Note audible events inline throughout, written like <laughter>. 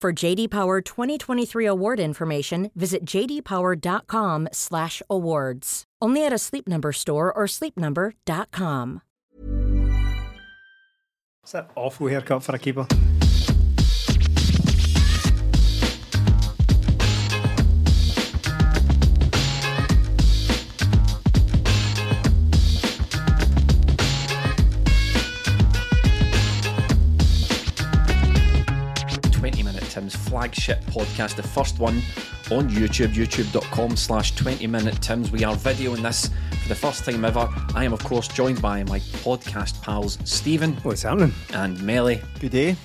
For JD Power 2023 award information, visit jdpower.com/awards. Only at a Sleep Number store or sleepnumber.com. It's that awful haircut for a keeper. Tim's flagship podcast, the first one on YouTube, youtube.com slash 20 Minute Tims. We are videoing this for the first time ever. I am, of course, joined by my podcast pals Stephen What's happening? and Melly, Good day.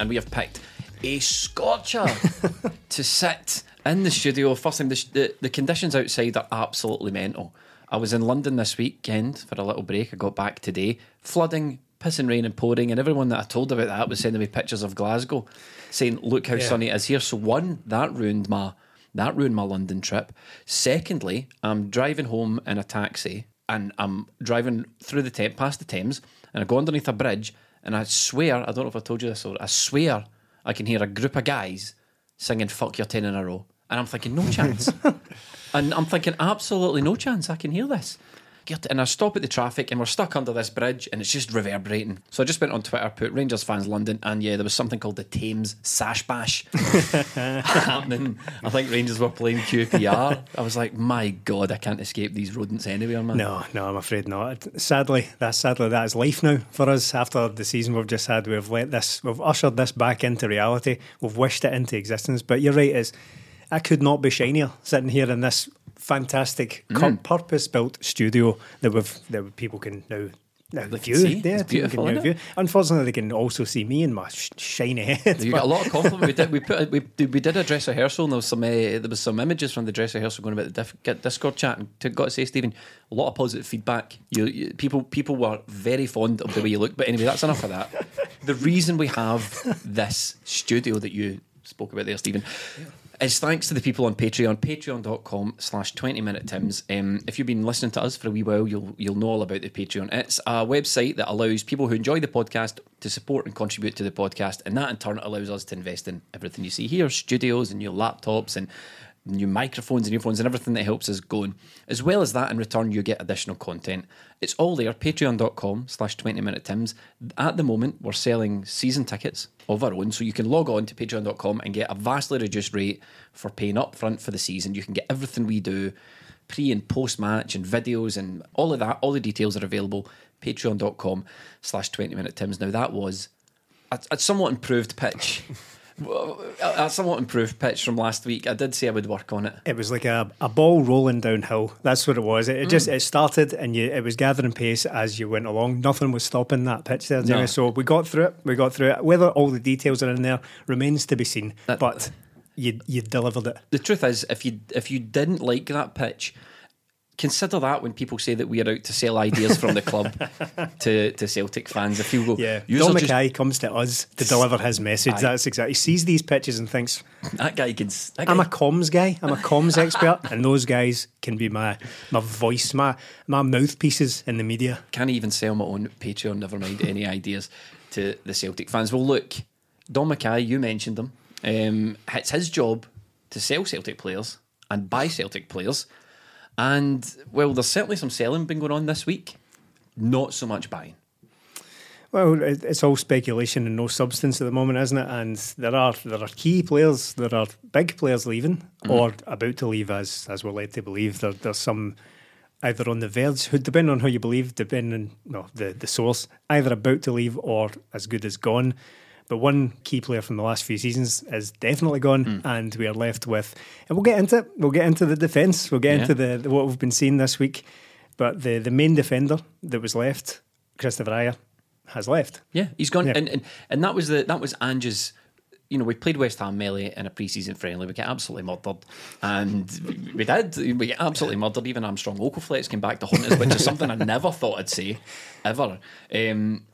and we have picked a scorcher <laughs> to sit in the studio. First time, the, sh- the, the conditions outside are absolutely mental. I was in London this weekend for a little break. I got back today. Flooding, pissing rain and pouring, and everyone that I told about that was sending me pictures of Glasgow, saying, "Look how Yeah. sunny it is here." So one, that ruined my that ruined my London trip. Secondly, I'm driving home in a taxi, and I'm driving through the Thames, past the Thames, and I go underneath a bridge, and I swear, I don't know if I told you this, or I swear I can hear a group of guys singing "Fuck Your Ten in a Row," and I'm thinking, no chance. <laughs> And I'm thinking, absolutely no chance I can hear this. Get- And I stop at the traffic and we're stuck under this bridge and it's just reverberating. So I just went on Twitter, put Rangers fans London, and yeah, there was something called the Thames Sash Bash <laughs> happening. I think Rangers were playing QPR. I was like, my God, I can't escape these rodents anywhere, man. No, no, I'm afraid not. Sadly, that's sadly that is life now for us. After the season we've just had, we've let this, we've ushered this back into reality. We've wished it into existence. But you're right, is I could not be shinier sitting here in this fantastic, Mm. purpose-built studio that we've that people can now. Now They view, see. yeah, It's beautiful, can now isn't it? view. Unfortunately, they can also see me and my sh- shiny head. You got a lot of compliment. We did. We put. We did. We did a dress rehearsal, and there was some. Uh, there was some images from the dress rehearsal going about the diff, get Discord chat. And to got to say, Stephen, a lot of positive feedback. You, you people people were very fond of the way you look. But anyway, that's enough of that. The reason we have this studio that you spoke about there, Stephen. Is thanks to the people on Patreon, patreon.com slash 20 minute Tims. Um, if you've been listening to us for a wee while, you'll you'll know all about the Patreon. It's a website that allows people who enjoy the podcast to support and contribute to the podcast, and that in turn allows us to invest in everything you see here studios and new laptops and new microphones and earphones and everything that helps us going. As well as that, in return, you get additional content. It's all there, patreon.com slash 20 minute Tims. At the moment, we're selling season tickets of our own, so you can log on to patreon.com and get a vastly reduced rate for paying up front for the season. You can get everything we do pre and post match and videos and all of that. All the details are available. Patreon.com slash 20 minute Tims. Now, that was a, a somewhat improved pitch. <laughs> a, a somewhat improved pitch from last week. I did say I would work on it. It was like a, a ball rolling downhill. That's what it was. It, it just Mm. it started and you it was gathering pace as you went along. Nothing was stopping that pitch there. No. So we got through it. We got through it. Whether all the details are in there remains to be seen. That- but you you delivered it. The truth is, if you if you didn't like that pitch, consider that when people say that we are out to sell ideas from the club <laughs> to, to Celtic fans. If you go, Yeah, Dom are just- Mackay comes to us to deliver his message. Aye. That's exactly. He sees these pitches and thinks, that guy can. s- That "I'm a comms guy. I'm a comms expert, and those guys can be my my voice, my my mouthpieces in the media." can't even sell my own Patreon. Never mind any ideas to the Celtic fans. Well, look, Dom McKay, you mentioned him. Um, it's his job to sell Celtic players and buy Celtic players. And well, there's certainly some selling been going on this week. Not so much buying. Well, it's all speculation and no substance at the moment, isn't it? And there are there are key players, there are big players leaving mm-hmm. or about to leave, as as we're led to believe. There, there's some either on the verge, who depending on how you believe, depending on no, the the source, either about to leave or as good as gone. But one key player from the last few seasons is definitely gone, mm. and we are left with. And we'll get into it. We'll get into the defence. We'll get yeah. into the, the, what we've been seeing this week. But the the main defender that was left, Kristoffer Ajer, has left. Yeah, he's gone, yeah. and, and and that was the that was Ange's you know, we played West Ham melee in a pre-season friendly. We get absolutely murdered, and we did. We get absolutely murdered. Even Armstrong Oko-Flex came back to haunt us, which is something I never thought I'd say ever. Um,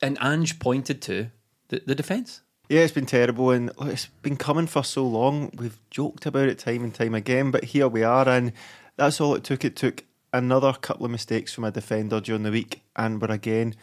and Ange pointed to the, the defence. Yeah, it's been terrible, and it's been coming for so long. We've joked about it time and time again, but here we are, and that's all it took. It took another couple of mistakes from a defender during the week, and we're again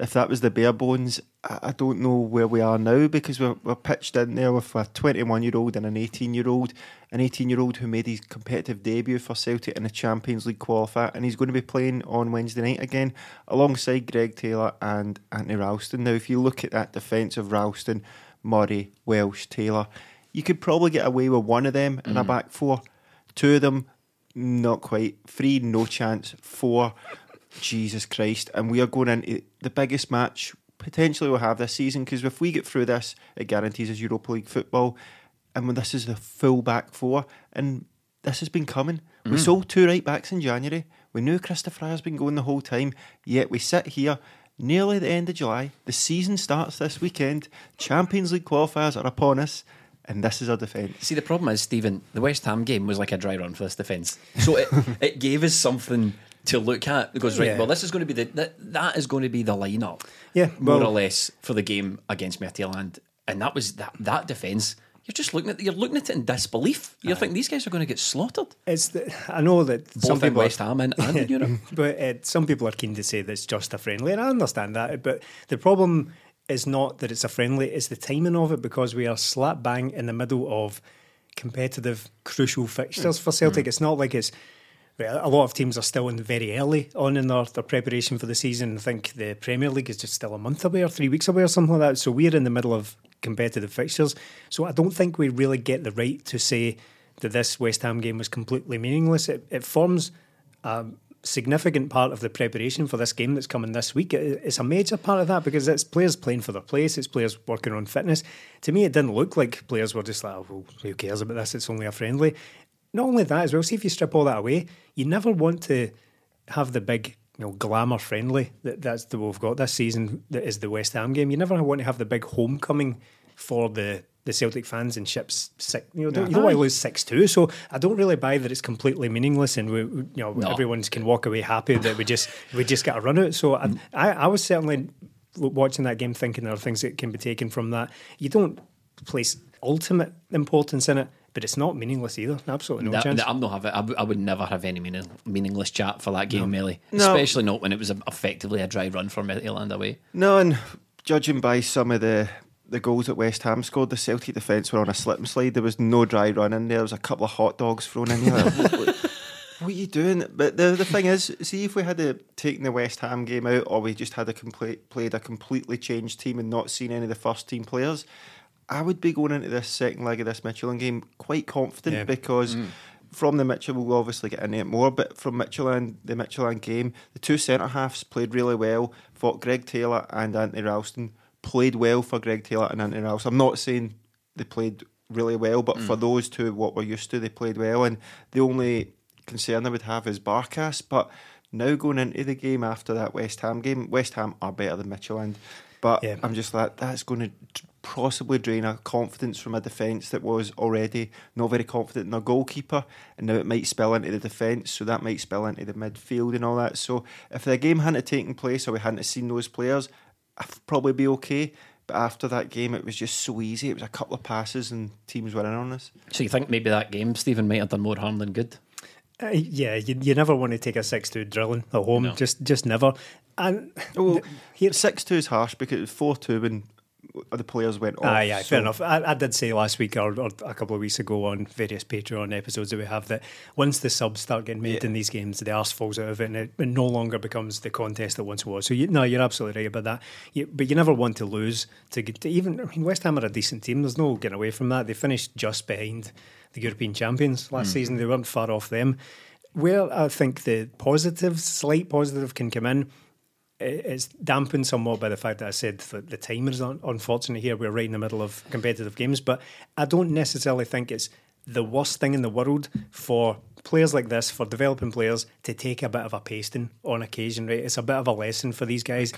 if that was the bare bones, I don't know where we are now because we're, we're pitched in there with a 21 year old and an 18 year old, an 18 year old who made his competitive debut for Celtic in the Champions League qualifier, and he's going to be playing on Wednesday night again alongside Greg Taylor and Anthony Ralston. Now, if you look at that defence of Ralston, Murray, Welsh, Taylor, you could probably get away with one of them in mm. a back four. Two of them, not quite. Three, no chance. Four, Jesus Christ. And we are going into the biggest match potentially we'll have this season because if we get through this, it guarantees us Europa League football. And when this is the full back four, and this has been coming. Mm. We sold two right backs in January. We knew Kristoffer has been going the whole time, yet we sit here nearly the end of July. The season starts this weekend. Champions League qualifiers are upon us. And this is our defence. See, the problem is, Stephen, the West Ham game was like a dry run for this defence. So it, <laughs> it gave us something to look at because right, yeah. well, this is going to be the that, that is going to be the lineup, yeah, well, more or less for the game against Midtjylland, and that was that that defence. You're just looking at you're looking at it in disbelief. You're thinking these guys are going to get slaughtered. It's the, I know that Both some people West Ham and, and <laughs> Europe, but uh, some people are keen to say that it's just a friendly, and I understand that. But the problem is not that it's a friendly; it's the timing of it because we are slap bang in the middle of competitive, crucial fixtures for Celtic. Mm. It's not like it's a lot of teams are still in very early on in their, their preparation for the season. I think the Premier League is just still a month away or three weeks away or something like that. So we're in the middle of competitive fixtures. So I don't think we really get the right to say that this West Ham game was completely meaningless. It, it forms a significant part of the preparation for this game that's coming this week. It, it's a major part of that because it's players playing for their place, it's players working on fitness. To me, it didn't look like players were just like, oh, well, who cares about this? It's only a friendly. Not only that as well, see if you strip all that away, you never want to have the big you know, glamour friendly that that's the we've got this season that is the West Ham game. You never want to have the big homecoming for the the Celtic fans and ships six. You know, don't, you don't want to lose six two. So I don't really buy that it's completely meaningless and we, you know no. everyone can walk away happy that we just we just got a run out. So I, mm. I, I was certainly watching that game thinking there are things that can be taken from that. You don't place ultimate importance in it but it's not meaningless either. Absolutely no, no chance. I'm not having. I, w- I would never have any meaning, meaningless chat for that game, no. Melee. No. Especially not when it was a, effectively a dry run for Midtjylland away. No, and judging by some of the the goals that West Ham scored, the Celtic defence were on a slip and slide. There was no dry run in there. There was a couple of hot dogs thrown in there. what, what, <laughs> what, are you doing? But the the thing is, see if we had a, taken the West Ham game out, or we just had a complete played a completely changed team and not seen any of the first team players I would be going into this second leg of this Midtjylland game quite confident yeah. because. Mm. From the Mitchell, we'll obviously get into it more, but from Midtjylland, the Midtjylland game, the two centre halves played really well. Thought Greg Taylor and Anthony Ralston played well for Greg Taylor and Anthony Ralston. I'm not saying they played really well, but mm. for those two, what we're used to, they played well. And the only concern I would have is Barkas. But now going into the game after that West Ham game, West Ham are better than Midtjylland. But yeah. I'm just like, that's going to possibly drain a confidence from a defence that was already not very confident in their goalkeeper, and now it might spill into the defence, so that might spill into the midfield and all that. So if the game hadn't taken place or we hadn't seen those players, I'd probably be okay. But after that game, it was just so easy. It was a couple of passes and teams were in on us. So you think maybe that game, Stephen, might have done more harm than good? Uh, yeah, you, you never want to take a six-two drilling at home. No. Just just never. And well, here six-two is harsh because four-two when the players went off. Ah, yeah, so- fair enough. I, I did say last week or, or a couple of weeks ago on various Patreon episodes that we have that once the subs start getting made Yeah. in these games, the arse falls out of it and it, it no longer becomes the contest that once was. So, you, no, you're absolutely right about that. You, but you never want to lose to, get to even. I mean, West Ham are a decent team. There's no getting away from that. They finished just behind the European champions last hmm. season. They weren't far off them. Where I think the positive, slight positive, can come in it's dampened somewhat by the fact that I said that the time is unfortunate here. We're right in the middle of competitive games, but I don't necessarily think it's the worst thing in the world for players like this, for developing players, to take a bit of a pasting on occasion. Right, it's a bit of a lesson for these guys.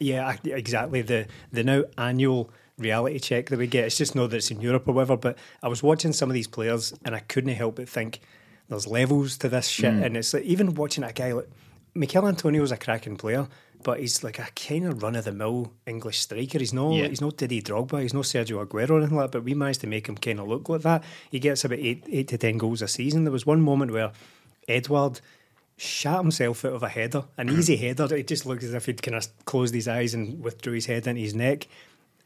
Yeah, exactly. The the now annual reality check that we get. It's just not that it's in Europe or whatever. But I was watching some of these players, and I couldn't help but think there's levels to this shit, hmm. and it's like even watching a guy like Michail Antonio's a cracking player, but he's like a kind of run of the mill English striker. He's no Yeah. he's not Didier Drogba, he's no Sergio Aguero or anything like that, but we managed to make him kind of look like that. He gets about eight eight to ten goals a season. There was one moment where Edouard shot himself out of a header, an hmm. easy header. It just looked as if he'd kind of closed his eyes and withdrew his head into his neck.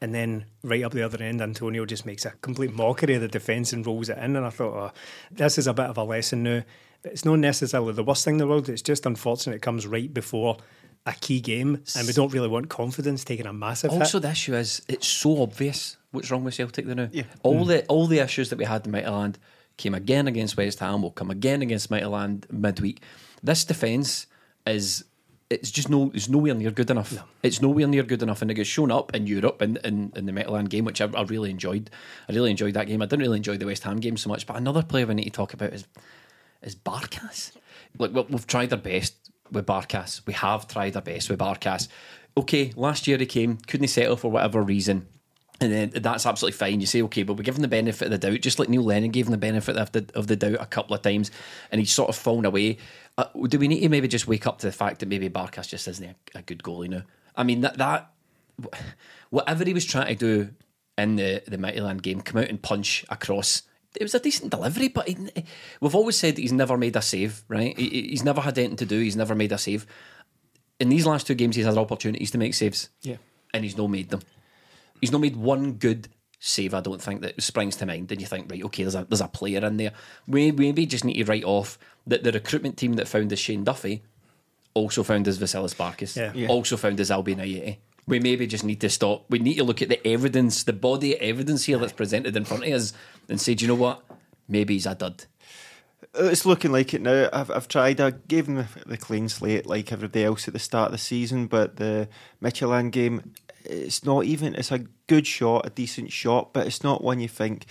And then right up the other end, Antonio just makes a complete mockery of the defence and rolls it in. And I thought, oh, this is a bit of a lesson now. It's not necessarily the worst thing in the world. It's just unfortunate it comes right before a key game, and we don't really want confidence taking a massive Also, hit. the issue is it's so obvious what's wrong with Celtic there now. Yeah. All hmm. the all the issues that we had in Midtjylland came again against West Ham. Will come again against Midtjylland midweek. This defence is it's just no it's nowhere near good enough. It's nowhere near good enough, and it gets shown up in Europe in, in, in the Midtjylland game, which I, I really enjoyed. I really enjoyed that game. I didn't really enjoy the West Ham game so much, but another player we need to talk about is is Barkas. Look, we- we've tried our best with Barkas. We have tried our best with Barkas. Okay, last year he came, couldn't settle for whatever reason. And then that's absolutely fine. You say, okay, but we give him the benefit of the doubt, just like Neil Lennon gave him the benefit of the, of the doubt a couple of times, and he's sort of fallen away. Uh, do we need to maybe just wake up to the fact that maybe Barkas just isn't a, a good goalie now? I mean, that, that whatever he was trying to do in the the Midtjylland game, come out and punch across. It was a decent delivery, but he, we've always said that he's never made a save. Right? He, he's never had anything to do. He's never made a save. In these last two games, he's had opportunities to make saves. Yeah. and he's not made them. He's not made one good save. I don't think that springs to mind. And you think, right, okay, there's a there's a player in there. We maybe just need to write off that the recruitment team that found us Shane Duffy also found us Vasilis Barkas, Yeah. Yeah. Also found us Albian Ajeti. We maybe just need to stop. We need to look at the evidence, the body of evidence here that's presented in front of us, and say, do you know what? Maybe he's a dud. It's looking like it now. I've, I've tried. I gave him the, the clean slate like everybody else at the start of the season, but the Midtjylland game, it's not even. It's a good shot, a decent shot, but it's not one you think,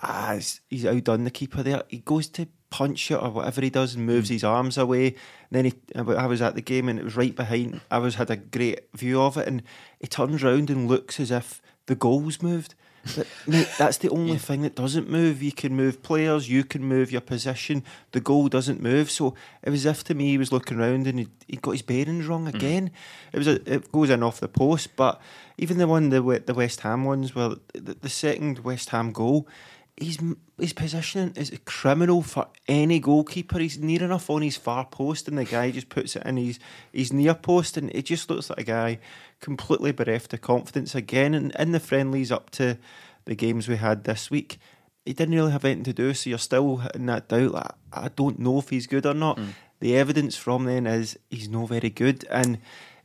ah, he's outdone the keeper there. He goes to punch it or whatever he does and moves hmm. his arms away. And then he, I was at the game and it was right behind. I was had a great view of it, and he turns round and looks as if the goal's moved. But mate, that's the only <laughs> thing that doesn't move. You can move players, you can move your position. The goal doesn't move. So it was as if to me he was looking around and he he got his bearings wrong hmm. again. It was a, it goes in off the post, but even the one the the West Ham ones, well, the, the second West Ham goal, his his positioning is a criminal for any goalkeeper. He's near enough on his far post, and the guy just puts it in his his near post, and it just looks like a guy completely bereft of confidence again. And in the friendlies up to the games we had this week, he didn't really have anything to do. So you're still in that doubt. Like, I don't know if he's good or not. Mm. The evidence from then is he's not very good, and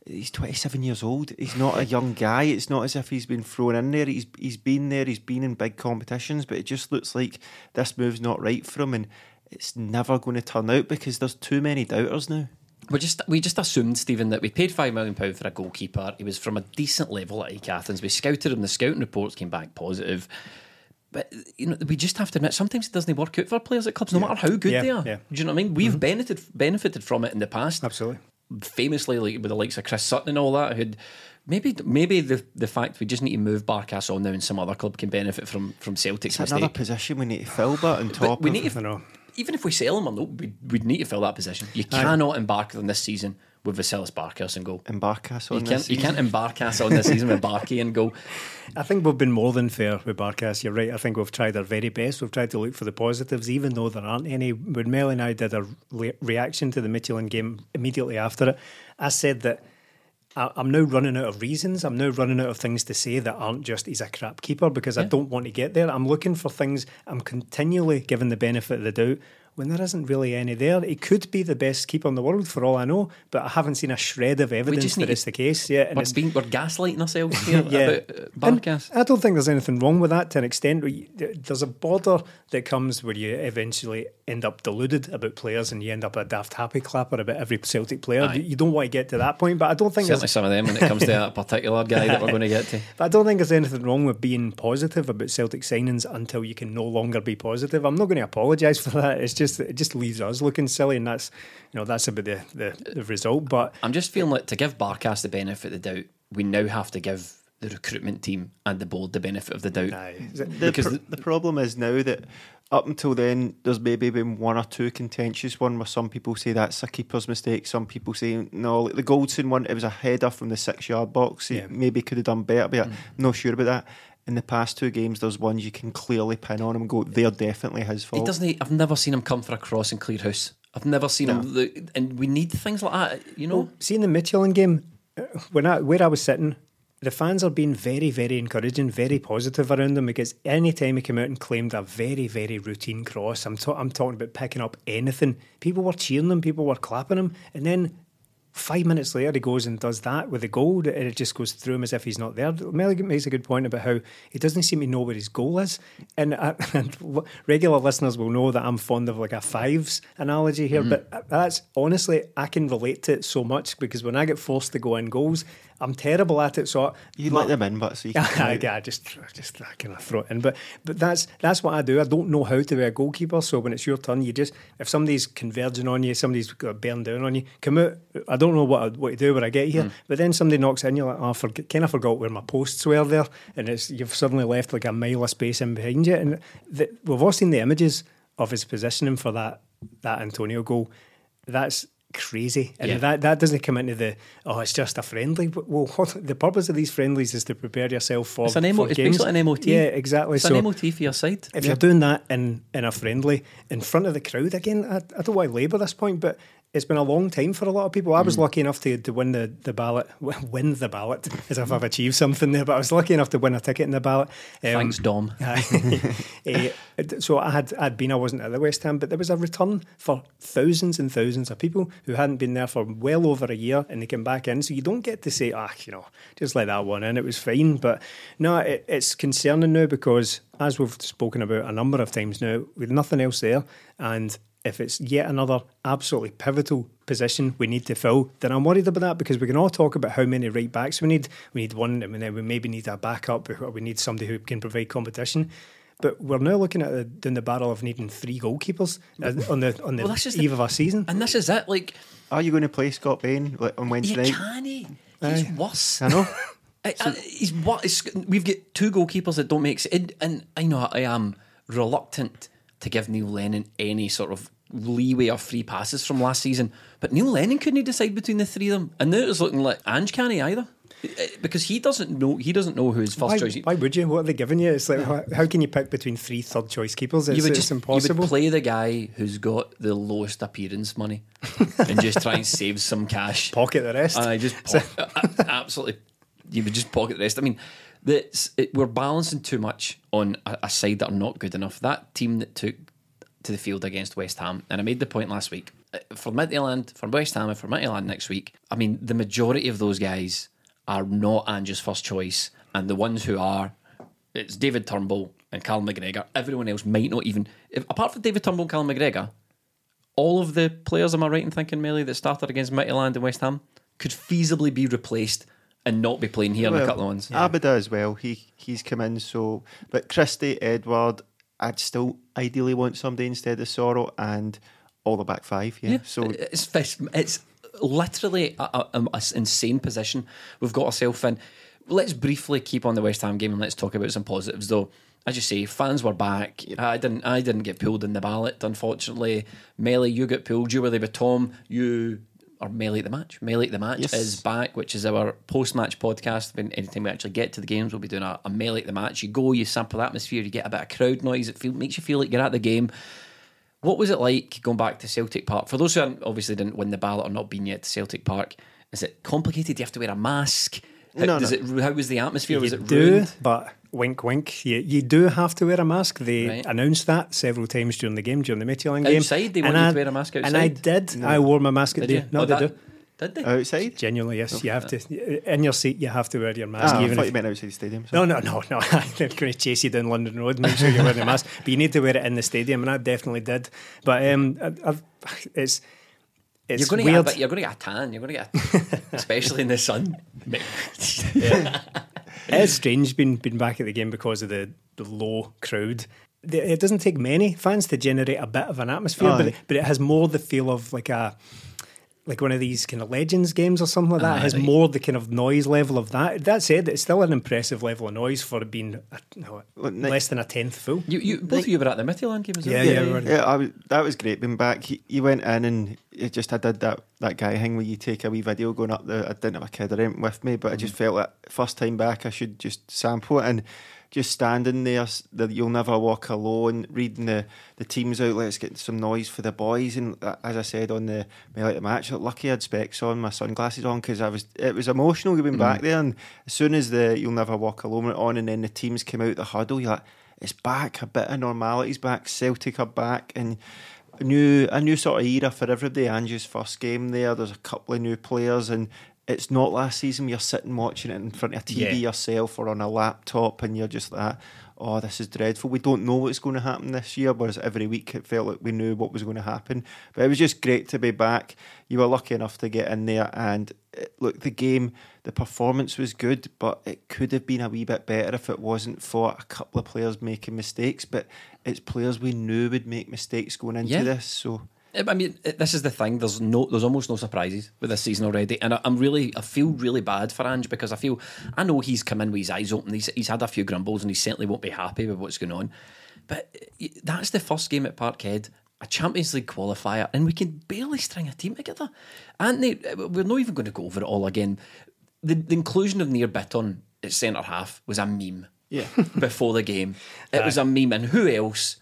he's 27 years old. He's not a young guy. It's not as if he's been thrown in there. He's he's been there. He's been in big competitions, but it just looks like this move's not right for him, and it's never going to turn out because there's too many doubters now. We just we just assumed, Stephen, that we paid five million pound for a goalkeeper. He was from a decent level at AEK Athens. We scouted him. The scouting reports came back positive. But you know, we just have to admit sometimes it doesn't work out for players at clubs, no matter how good Yeah, they are. yeah. Do you know what I mean? We've mm-hmm. benefited benefited from it in the past. Absolutely. Famously like with the likes of Chris Sutton and all that, who'd maybe maybe the the fact we just need to move Barkas on now and some other club can benefit from from Celtic's It's another position we need to fill, but on top we of need to I know. even if we sell him or not, we'd, we'd need to fill that position. You cannot embark on this season with Vasilis Barkas and go. embark us on You this can't, you season. can't embark us on this season with Barkey and go. I think we've been more than fair with Barkas. You're right. I think we've tried our very best. We've tried to look for the positives, even though there aren't any. When Mel and I did a re- reaction to the Midtjylland game immediately after it, I said that I, I'm now running out of reasons. I'm now running out of things to say that aren't just he's a crap keeper because I don't want to get there. I'm looking for things. I'm continually given the benefit of the doubt when there isn't really any there. He could be the best keeper in the world for all I know, but I haven't seen a shred of evidence that it's the case yet. And We're, it's- being, we're gaslighting ourselves here <laughs> yeah, about uh, I don't think there's anything wrong with that to an extent. There's a border that comes where you eventually end up deluded about players and you end up a daft happy clapper about every Celtic player. Aye. You don't want to get to that point, but I don't think Certainly there's, some of them when it comes to a particular guy that we're going to get to. <laughs> but I don't think there's anything wrong with being positive about Celtic signings until you can no longer be positive. I'm not going to apologise for that. It's just it just leaves us looking silly, and that's you know that's about the the, the result. But I'm just feeling like to give Barkas the benefit of the doubt, we now have to give the recruitment team and the board the benefit of the doubt. aye, The, Because pr- the- the problem is now that up until then, there's maybe been one or two contentious one where some people say that's a keeper's mistake. Some people say no. Like the Goldson one, it was a header from the six yard box. He Yeah. maybe could have done better, but Mm. I'm not sure about that. In the past two games, there's ones you can clearly pin on him and go, they're definitely his fault. He doesn't. I've never seen him come for a cross and clear house. I've never seen him. The, and we need things like that. You know, seeing the Midtjylland game, uh, when I where I was sitting, the fans are being very, very encouraging, very positive around them because any time he came out and claimed a very, very routine cross, I'm, ta- I'm talking about picking up anything, people were cheering him, people were clapping him, and then five minutes later he goes and does that with the goal, and it just goes through him as if he's not there. Melly makes a good point about how he doesn't seem to know where his goal is, and, uh, <laughs> and regular listeners will know that I'm fond of like a fives analogy here, but that's honestly I can relate to it so much because when I get forced to go in goals, I'm terrible at it. So you let them in, but so you <laughs> can I. I just, just I kind of throw it in, but but that's that's what I do. I don't know how to be a goalkeeper, so when it's your turn, you just if somebody's converging on you, somebody's got bearing down on you, come out. I don't know what I, what to do when I get here, mm. but then somebody knocks in, you're like, oh, I forget, kind of forgot where my posts were there, and it's you've suddenly left like a mile of space in behind you, and the, we've all seen the images of his positioning for that that Antonio goal. That's crazy, and Yeah. that that doesn't come into the oh, it's just a friendly. Well, what, the purpose of these friendlies is to prepare yourself for it's an MO, for it's games. basically an MOT. Yeah, exactly. It's so an MOT for your side. if you're doing that in, in a friendly in front of the crowd again, I, I don't want to labour this point, but it's been a long time for a lot of people. I was Mm. lucky enough to, to win the, the ballot, <laughs> win the ballot, as if I've achieved something there. But I was lucky enough to win a ticket in the ballot. Um, Thanks, Dom. Eh, <laughs> so I had I'd been I wasn't at the West Ham, but there was a return for thousands and thousands of people who hadn't been there for well over a year, and they came back in. So you don't get to say, ah, you know, just let that one in. It was fine, but no, it, it's concerning now because as we've spoken about a number of times now, with nothing else there, and if it's yet another absolutely pivotal position we need to fill, then I'm worried about that because we can all talk about how many right backs we need. We need one, and then we maybe need a backup, or we need somebody who can provide competition. But we're now looking at the, down the barrel of needing three goalkeepers uh, on the on the Well, that's just eve the- of a season. And this is it. Like, Are you going to play Scott Bain on Wednesday night? can't. He's worse. I know. <laughs> I, I, he's what? We've got two goalkeepers that don't make sense, and, and I know I am reluctant to give Neil Lennon any sort of leeway or free passes from last season, but Neil Lennon couldn't decide between the three of them, and now it's looking like Ange can't either Eh, because he doesn't know he doesn't know who his first Why, choice. why would you? What are they giving you? It's like how, how can you pick between three third choice keepers? It's, you would just impossible. You would play the guy who's got the lowest appearance money and just try and save some cash. <laughs> Pocket the rest. I just po- absolutely, you would just pocket the rest. I mean, it, we're balancing too much on a, a side that are not good enough. That team that took to the field against West Ham, and I made the point last week uh, for Midtjylland, for West Ham, and for Midtjylland next week. I mean, the majority of those guys are not Ange's first choice, and the ones who are, it's David Turnbull and Callum McGregor. Everyone else might not even, if, apart from David Turnbull and Callum McGregor, all of the players, am I right in thinking, Melly, that started against Midtjylland and West Ham could feasibly be replaced and not be playing here in a couple of ones. Abada as well. He he's come in so, but Christie, Edouard, I'd still ideally want somebody instead of Soro and all the back five. Yeah. So it's it's, it's literally a, a, a- a insane position we've got ourselves in. Let's briefly keep on the West Ham game and let's talk about some positives though. As you say, fans were back. I didn't. I didn't get pulled in the ballot, unfortunately. Melly, you got pulled. You were there with Tom. You or Melly at the match. Melly at the match Yes. is back, which is our post-match podcast. When anytime we actually get to the games, we'll be doing a, a Melly at the match. You go, you sample the atmosphere, you get a bit of crowd noise. It feel, makes you feel like you're at the game. What was it like going back to Celtic Park? For those who obviously didn't win the ballot or not been yet to Celtic Park, Is it complicated? Do you have to wear a mask? How, No, does no. it? How was the atmosphere? was it do, ruined? but wink, wink. You, you do have to wear a mask. They Right. announced that several times during the game, during the Midtjylland game. Outside, they And want you I- to wear a mask And I outside? did. I wore my mask at the you? No, Oh, they that- do. Did they? Outside? Genuinely, yes. You have to. In your seat, you have to wear your mask. Ah, I even thought if you meant outside the stadium. No, no, no, no. They're going to chase you down London Road, make sure you're wearing a mask. But you need to wear it in the stadium, and I definitely did. But um, I, I've, it's it's You're going to get a, you're going to get a tan. You're going to get, a, <laughs> especially in the sun. <laughs> It is strange being being back at the game because of the, the low crowd. The- It doesn't take many fans to generate a bit of an atmosphere, but Aye. it, but it has more the feel of like a like one of these kind of legends games or something like that. it has Aye. more the kind of noise level of that. That said, it's still an impressive level of noise for it being a, no, Look, Nick- less than a tenth full. You, you, both of you were at the Midtjylland game as well. Yeah, weren't yeah, you? we were. Yeah, I was, that was great. Being back, he, he went in and it just I did that that guy thing where you take a wee video going up the. I didn't have a kid or anything with me, but I just mm-hmm. felt like first time back I should just sample it and just standing there. That you'll never walk alone. Reading the the teams out. Let's get some noise for the boys. And uh, as I said on the me like the match, lucky I had specs on, my sunglasses on because I was it was emotional going back there. And as soon as the you'll never walk alone went on, and then the teams came out the huddle, you're like. It's back, a bit of normality's back. Celtic are back, and a new a new sort of era for everybody. Andrew's first game there. There's a couple of new players, and it's not last season. You're sitting watching it in front of a TV Yeah. yourself or on a laptop, and you're just like, "Oh, this is dreadful." We don't know what's going to happen this year, whereas every week it felt like we knew what was going to happen. But it was just great to be back. You were lucky enough to get in there, and it, look, the game, the performance was good, but it could have been a wee bit better if it wasn't for a couple of players making mistakes. But it's players we knew would make mistakes going into Yeah. this, so. I mean, this is the thing. There's no, there's almost no surprises with this season already, and I, I'm really, I feel really bad for Ange because I feel, I know he's come in with his eyes open. He's, he's had a few grumbles, and he certainly won't be happy with what's going on. But uh, that's the first game at Parkhead, a Champions League qualifier, and we can barely string a team together. Anthony, uh, we're not even going to go over it all again. The, the inclusion of Nir Bitton at centre half was a meme. Yeah. <laughs> before the game, it was a meme, and who else?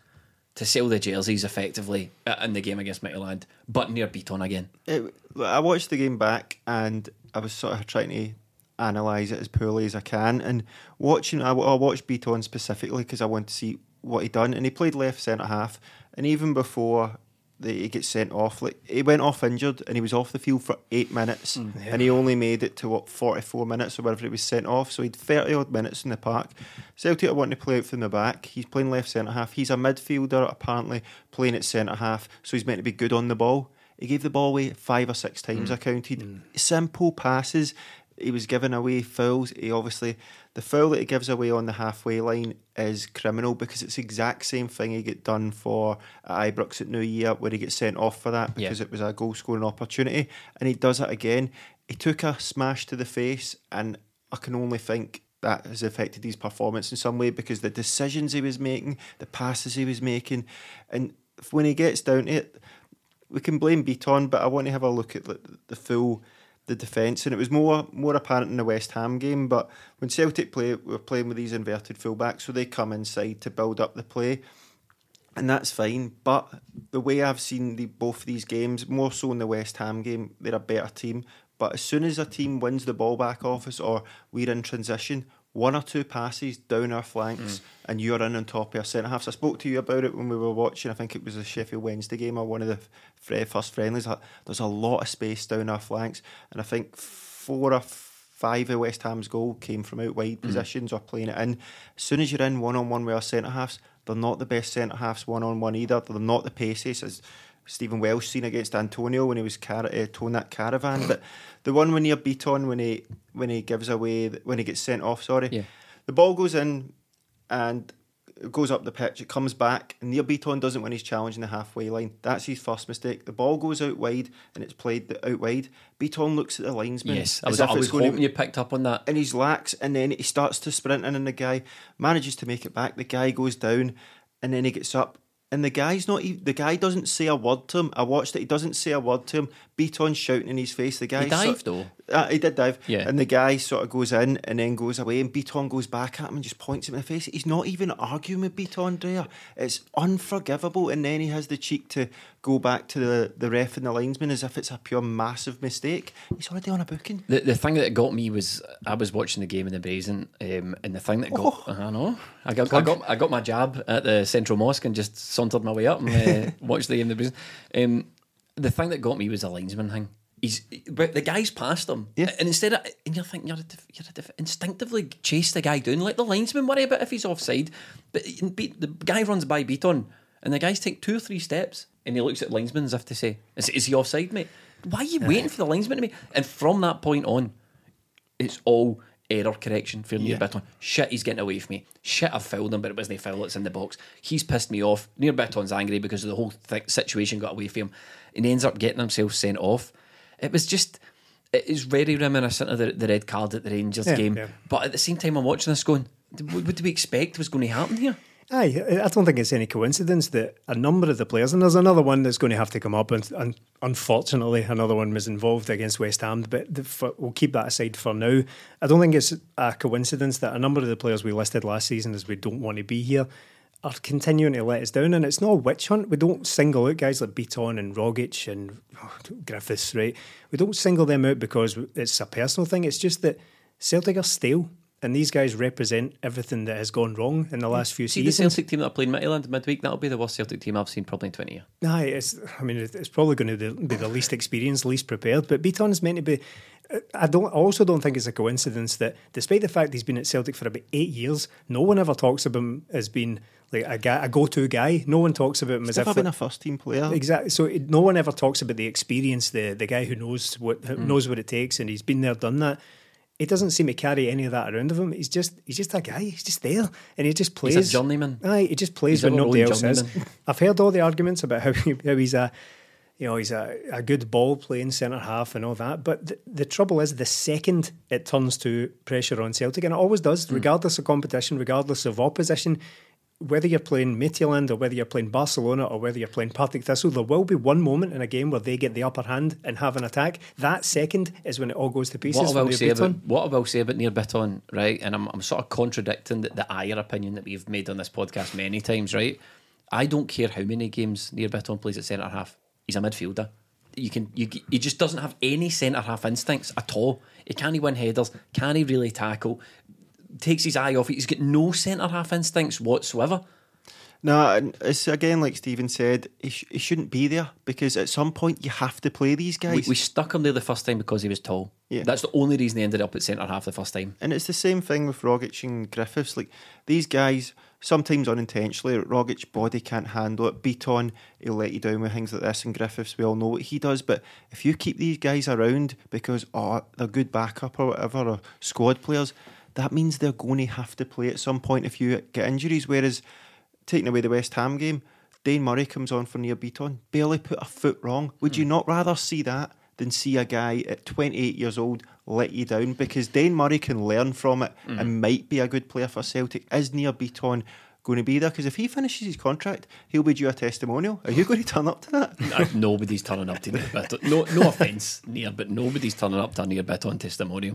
To sell the jerseys effectively uh, in the game against Midtjylland, but Nir Bitton again. It, I watched the game back and I was sort of trying to analyse it as poorly as I can. And watching, I, I watched Bitton specifically because I wanted to see what he'd done. And he played left centre half. And even before the, he gets sent off, like he went off injured and he was off the field for eight minutes. Hmm. And he only made it to what, 44 minutes or whatever he was sent off. So he'd 30 odd minutes in the park. Celtic are wanting to play out from the back. He's playing left centre half. He's a midfielder, apparently, playing at centre half. So he's meant to be good on the ball. He gave the ball away five or six times. Hmm. I counted hmm. simple passes. He was giving away fouls. He obviously the foul that he gives away on the halfway line is criminal because it's the exact same thing he get done for at Ibrox at New Year where he gets sent off for that because Yeah. it was a goal scoring opportunity and he does it again. He took a smash to the face and I can only think that has affected his performance in some way because the decisions he was making, the passes he was making, and when he gets down to it, we can blame Bitton, but I want to have a look at the, the full the defence, and it was more more apparent in the West Ham game. But when Celtic play, we're playing with these inverted fullbacks, so they come inside to build up the play, and that's fine. But the way I've seen the both these games, more so in the West Ham game, they're a better team. But as soon as a team wins the ball back off us, or we're in transition, one or two passes down our flanks, mm. and you're in on top of our centre halves. I spoke to you about it when we were watching. I think it was the Sheffield Wednesday game or one of the f- first friendlies. There's a lot of space down our flanks, and I think four or five of West Ham's goal came from out wide mm. positions or playing it in. As soon as you're in one on one with our centre halves, they're not the best centre halves one on one either. They're not the paces as Stephen Welsh seen against Antonio when he was car- uh, towing that caravan. but the one when you're beat on when he when he gives away when he gets sent off, sorry, Yeah. the ball goes in and it goes up the pitch. It comes back, and Nir Bitton doesn't win his challenge in the halfway line. That's his first mistake. The ball goes out wide, and it's played the- out wide. Bitton looks at the linesman. Yes, I as was, if I it's was going to- hoping you picked up on that. and he's lax, and then he starts to sprint in, and the guy manages to make it back. The guy goes down, and then he gets up, and the guy's not. Even, the guy doesn't say a word to him. I watched it. He doesn't say a word to him. Bitton shouting in his face. The guy He dived though. Uh, he did dive. Yeah. And the guy sort of goes in and then goes away, and Bitton goes back at him and just points him in the face. He's not even arguing with Bitton, Dreyer. It's unforgivable. And then he has the cheek to go back to the, the ref and the linesman as if it's a pure massive mistake. He's already on a booking. The, the thing that got me was I was watching the game in the Brazen, um, and the thing that got Oh. I know I got, I got I got my jab at the Central Mosque and just sauntered my way up and uh, <laughs> watched the game in the Brazen. Um, the thing that got me was the linesman thing. He's but the guy's past him, Yeah. and instead of and you're thinking you're a diff, you're a diff, instinctively chase the guy down, let the linesman worry about if he's offside. But beat, the guy runs by Bitton, and the guys take two or three steps, and he looks at the linesman as if to say, "Is, is he offside, mate? Why are you waiting for the linesman to me?" And from that point on, it's all error correction for Nir Bitton. Shit, he's getting away from me. Shit, I've fouled him, but it wasn't a foul. It's in the box. He's pissed me off. Nir Bitton's angry because of the whole th- situation got away from him, and he ends up getting himself sent off. It was just. It is very reminiscent of the, the red card at the Rangers Yeah, game. yeah. But at the same time, I'm watching this going, what, what do we expect was going to happen here? Aye, I don't think it's any coincidence that a number of the players, and there's another one that's going to have to come up, and, and unfortunately, another one was involved against West Ham, but the, for, we'll keep that aside for now. I don't think it's a coincidence that a number of the players we listed last season as we don't want to be here are continuing to let us down, and it's not a witch hunt. We don't single out guys like Bitton and Rogic and oh, Griffiths, right? We don't single them out because it's a personal thing. It's just that Celtic are stale. And these guys represent everything that has gone wrong in the last few See the. Celtic team that are playing Midtjylland midweek, that'll be the worst Celtic team I've seen probably in 20 years. Aye, it's. I mean, it's probably going to be the least experienced, least prepared. But Bitton is meant to be. I don't. I also don't think it's a coincidence that, despite the fact he's been at Celtic for about eight years, no one ever talks about him as being like a guy, a go-to guy. No one talks about him as Never if been like- a first team player. Exactly. So it, no one ever talks about the experience, the the guy who knows what who Hmm. knows what it takes, and he's been there, done that. He doesn't seem to carry any of that around of him. He's just he's just a guy. He's just there, and he just plays. He's a journeyman. Aye, he just plays He's when nobody else is. <laughs> I've heard all the arguments about how he, how he's a you know he's a, a good ball playing centre half and all that. But the, the trouble is, the second it turns to pressure on Celtic, and it always does, hmm. regardless of competition, regardless of opposition. Whether you're playing Midtjylland or whether you're playing Barcelona or whether you're playing Partick Thistle, there will be one moment in a game where they get the upper hand and have an attack. That second is when it all goes to pieces. What I will say about what I will say about Nir Bitton, right? And I'm, I'm sort of contradicting the, the Ayer opinion that we've made on this podcast many times, right? I don't care how many games Nir Bitton plays at centre half. He's a midfielder. You can you he just doesn't have any centre half instincts at all. He can't win headers. Can he really tackle? Takes his eye off it. He's got no centre half instincts whatsoever. No, and it's again like Stephen said, he, sh- he shouldn't be there because at some point you have to play these guys. we stuck him there the first time because he was tall. Yeah. That's the only reason he ended up at centre half the first time. And it's the same thing with Rogic and Griffiths. Like these guys, sometimes unintentionally, Rogic's body can't handle it. Bitton, he'll let you down with things like this. And Griffiths, we all know what he does. But if you keep these guys around because oh they're good backup or whatever, or squad players, that means they're going to have to play at some point if you get injuries. Whereas taking away the West Ham game, Dane Murray comes on for Nir Bitton, barely put a foot wrong. Would you hmm. not rather see that than see a guy at 28 years old let you down? Because Dane Murray can learn from it hmm. and might be a good player for Celtic. Is Nir Bitton going to be there? Because if he finishes his contract, he'll be due a testimonial. Are you going to turn up to that? <laughs> Nobody's turning up to Nir Bitton. No, no offence, Nir, but nobody's turning up to a Nir Bitton testimonial.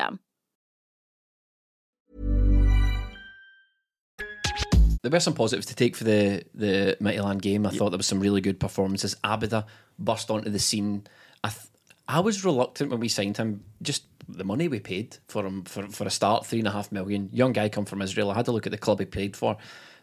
There were some positives to take for the the Midtjylland game. I thought there was some really good performances. Abida burst onto the scene. I th- I was reluctant when we signed him. Just the money we paid for him for, for a start, three and a half million. Young guy come from Israel. I had to look at the club he played for.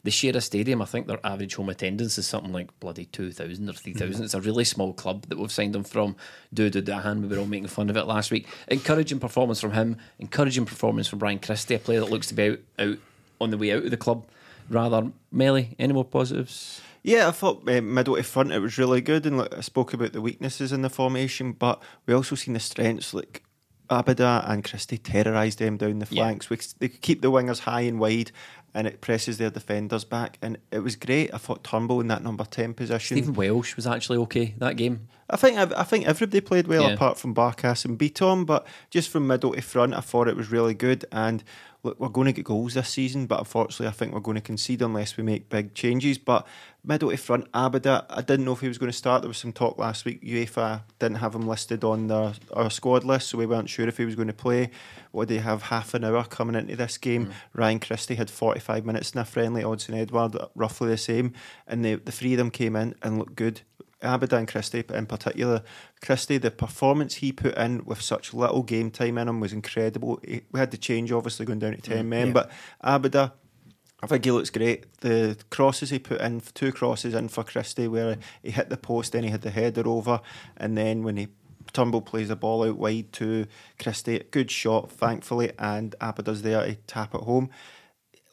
They share a stadium. I think their average home attendance is something like bloody two thousand or three thousand. It's a really small club that we've signed him from. Dudu Dahan, we were all making fun of it last week. Encouraging performance from him. Encouraging performance from Ryan Christie, a player that looks to be out, out on the way out of the club. Rather, Melly, any more positives? Yeah, I thought uh, middle to front it was really good, and like, I spoke about the weaknesses in the formation, but we also seen the strengths. Like Abida and Christie terrorised them down the Yeah. flanks. We, they could keep the wingers high and wide, and it presses their defenders back, and it was great. I thought Turnbull in that number ten position. Stephen Welsh was actually okay that game. I think I think everybody played well Yeah. apart from Barkas and Bitton, but just from middle to front, I thought it was really good. And look, we're going to get goals this season, but unfortunately, I think we're going to concede unless we make big changes. But middle to front, Abida, I didn't know if he was going to start. There was some talk last week. UEFA didn't have him listed on their our squad list, so we weren't sure if he was going to play. What did they have half an hour coming into this game? Mm. Ryan Christie had 45 minutes in a friendly. Odsonne Edouard roughly the same, and the the three of them came in and looked good. And Christie in particular. Christie, the performance he put in with such little game time in him was incredible. He- We had to change, obviously, going down to 10 mm, men, but Abida, I think he looks great. The crosses he put in, two crosses in for Christie, where he hit the post, then he had the header over, and then when he Turnbull plays the ball out wide to Christie, good shot, thankfully, and Abida's there to tap it home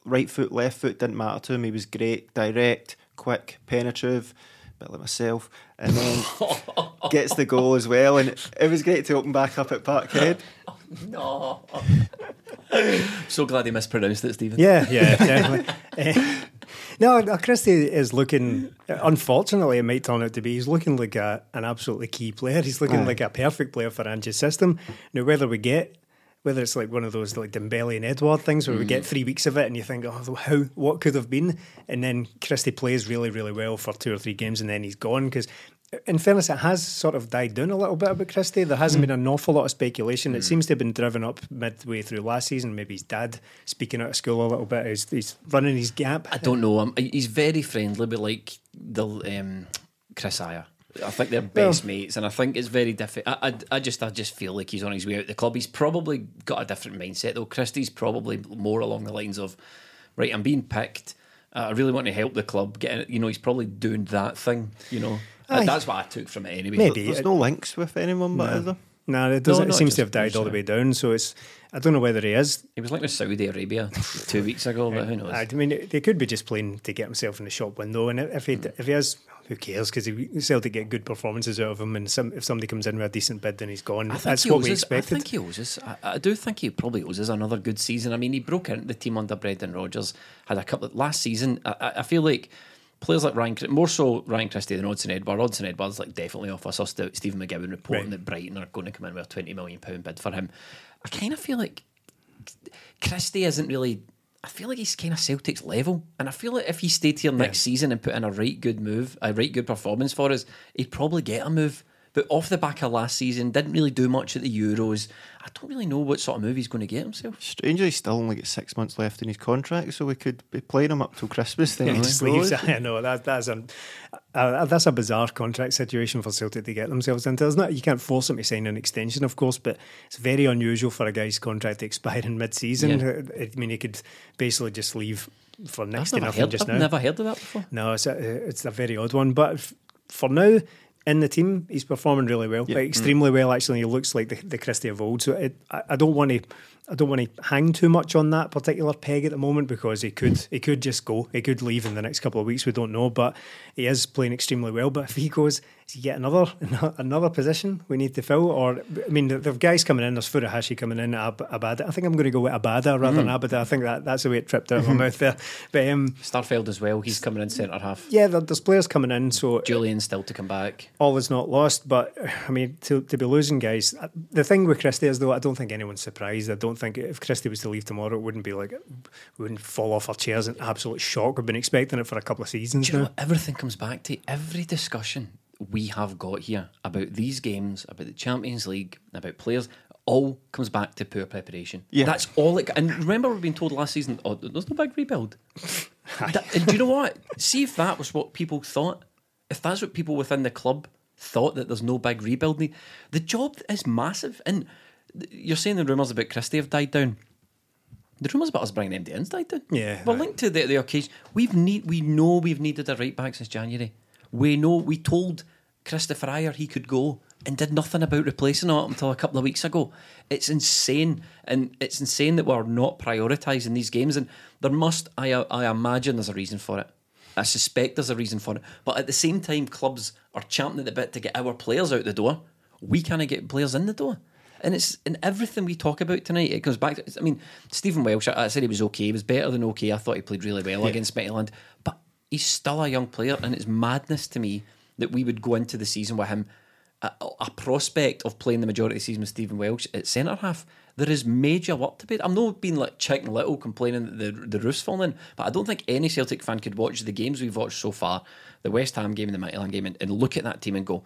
right foot, left foot didn't matter to him. He was great, direct, quick, penetrative, bit like myself, and then <laughs> gets the goal as well. And it was great to open back up at Parkhead. <laughs> No. <laughs> so glad he mispronounced it, Stephen. Yeah, yeah, definitely. <laughs> Eh, no, no, Christie is looking. Unfortunately, it might turn out to be. He's looking like a, an absolutely key player. He's looking like a perfect player for Ange's system. Now, whether we get, whether it's like one of those like Dembele and Edouard things where we get three weeks of it and you think, oh, how what could have been, and then Christie plays really, really well for two or three games and then he's gone because. In fairness, it has sort of died down a little bit about Christie. There hasn't been an awful lot of speculation. It seems to have been driven up midway through last season. Maybe his dad speaking out of school a little bit. He's, he's running his gap. I don't know. him. he's very friendly, but like the um, Kris Ajer. I think they're best mates, and I think it's very difficult. I, I, I just, I just feel like he's on his way out the club. He's probably got a different mindset though. Christie's probably more along the lines of, right, I'm being picked. Uh, I really want to help the club. Get. You know, he's probably doing that thing. You know, Aye. that's what I took from it anyway. Maybe. There's no links with anyone, but is there? No, it doesn't. no, it seems to have died all the way down. So it's. I don't know whether he is. He was like with Saudi Arabia <laughs> two weeks ago, but who knows? I mean, they could be just playing to get himself in the shop window. And if he if he hmm. is, who cares? Because Celtic get good performances out of him, and some, if somebody comes in with a decent bid, then he's gone. That's he what owes we us- expected. I think he owes us. I, I do think he probably owes us another good season. I mean, he broke into the team under Brendan Rodgers. Had a couple of, last season. I, I- I feel like players like Ryan, more so Ryan Christie than Odsonne Edouard. Odsonne Edouard's like definitely off. I saw Stephen McGowan reporting Right. that Brighton are going to come in with a twenty million pound bid for him. I kind of feel like Christie isn't really. I feel like he's kind of Celtic's level, and I feel like if he stayed here next season and put in a right good move, a right good performance for us, he'd probably get a move but off the back of last season, didn't really do much at the Euros. I don't really know what sort of movie he's going to get himself. Strangely, he's still only got six months left in his contract, so we could be playing him up till Christmas. Then He I just leaves. <laughs> I know that that's a uh, that's a bizarre contract situation for Celtic to get themselves into. There's not it? you can't force him to sign an extension, of course, but it's very unusual for a guy's contract to expire in mid-season. Yeah. I mean, he could basically just leave for next I've to never, nothing heard, just I've now. never heard of that before. No, it's a, it's a very odd one. But f- for now, in the team, he's performing really well, like, mm. extremely well. Actually, he looks like the, the Christie of old. So it, I, I don't want to, I don't want to hang too much on that particular peg at the moment because he could, he could just go, he could leave in the next couple of weeks. We don't know, but he is playing extremely well. But if he goes, is he get another <laughs> another position we need to fill? Or I mean, there are guys coming in. There's Furuhashi coming in, Ab- Abada. I think I'm going to go with Abada rather than Abada. I think that that's the way it tripped out of my mouth there. But um, Starfelt as well. He's coming in centre half. yeah, there, there's players coming in, so Jullien still to come back. all is not lost. But I mean, to, to be losing guys, uh, the thing with Christie is though, I don't think anyone's surprised. I don't think if Christie was to leave tomorrow, it wouldn't be like we wouldn't fall off our chairs in absolute shock. We've been expecting it for a couple of seasons Do you know now. what? Everything comes back to every discussion we have got here about these games, about the Champions League, about players. All comes back to poor preparation. Yeah. that's all. It, and remember, we've been told last season, "Oh, there's no big rebuild." <laughs> That- and do you know what? See if that was what people thought. If that's what people within the club thought that there's no big rebuild need, the job is massive. And you're saying the rumours about Christie have died down. The rumours about us bringing MD in's died down. Yeah, we're aye. linked to the, the occasion. We've need we know we've needed a right back since January. We know we told Kristoffer Ajer he could go and did nothing about replacing him until a couple of weeks ago. It's insane, and it's insane that we're not prioritising these games. And there must, I, I imagine, there's a reason for it. I suspect there's a reason for it. But at the same time, clubs are champing at the bit to get our players out the door. We can't get players in the door. And it's in everything we talk about tonight. It comes back to, I mean, Stephen Welsh, I said he was okay. He was better than okay. I thought he played really well against Midtjylland. But he's still a young player. And it's madness to me that we would go into the season with him, a, a prospect of playing the majority of the season with Stephen Welsh at centre half. There is major work to be. I'm not being like chicken little complaining that the the roof's falling in, but I don't think any Celtic fan could watch the games we've watched so far, the West Ham game and the Midtjylland game, and, and look at that team and go,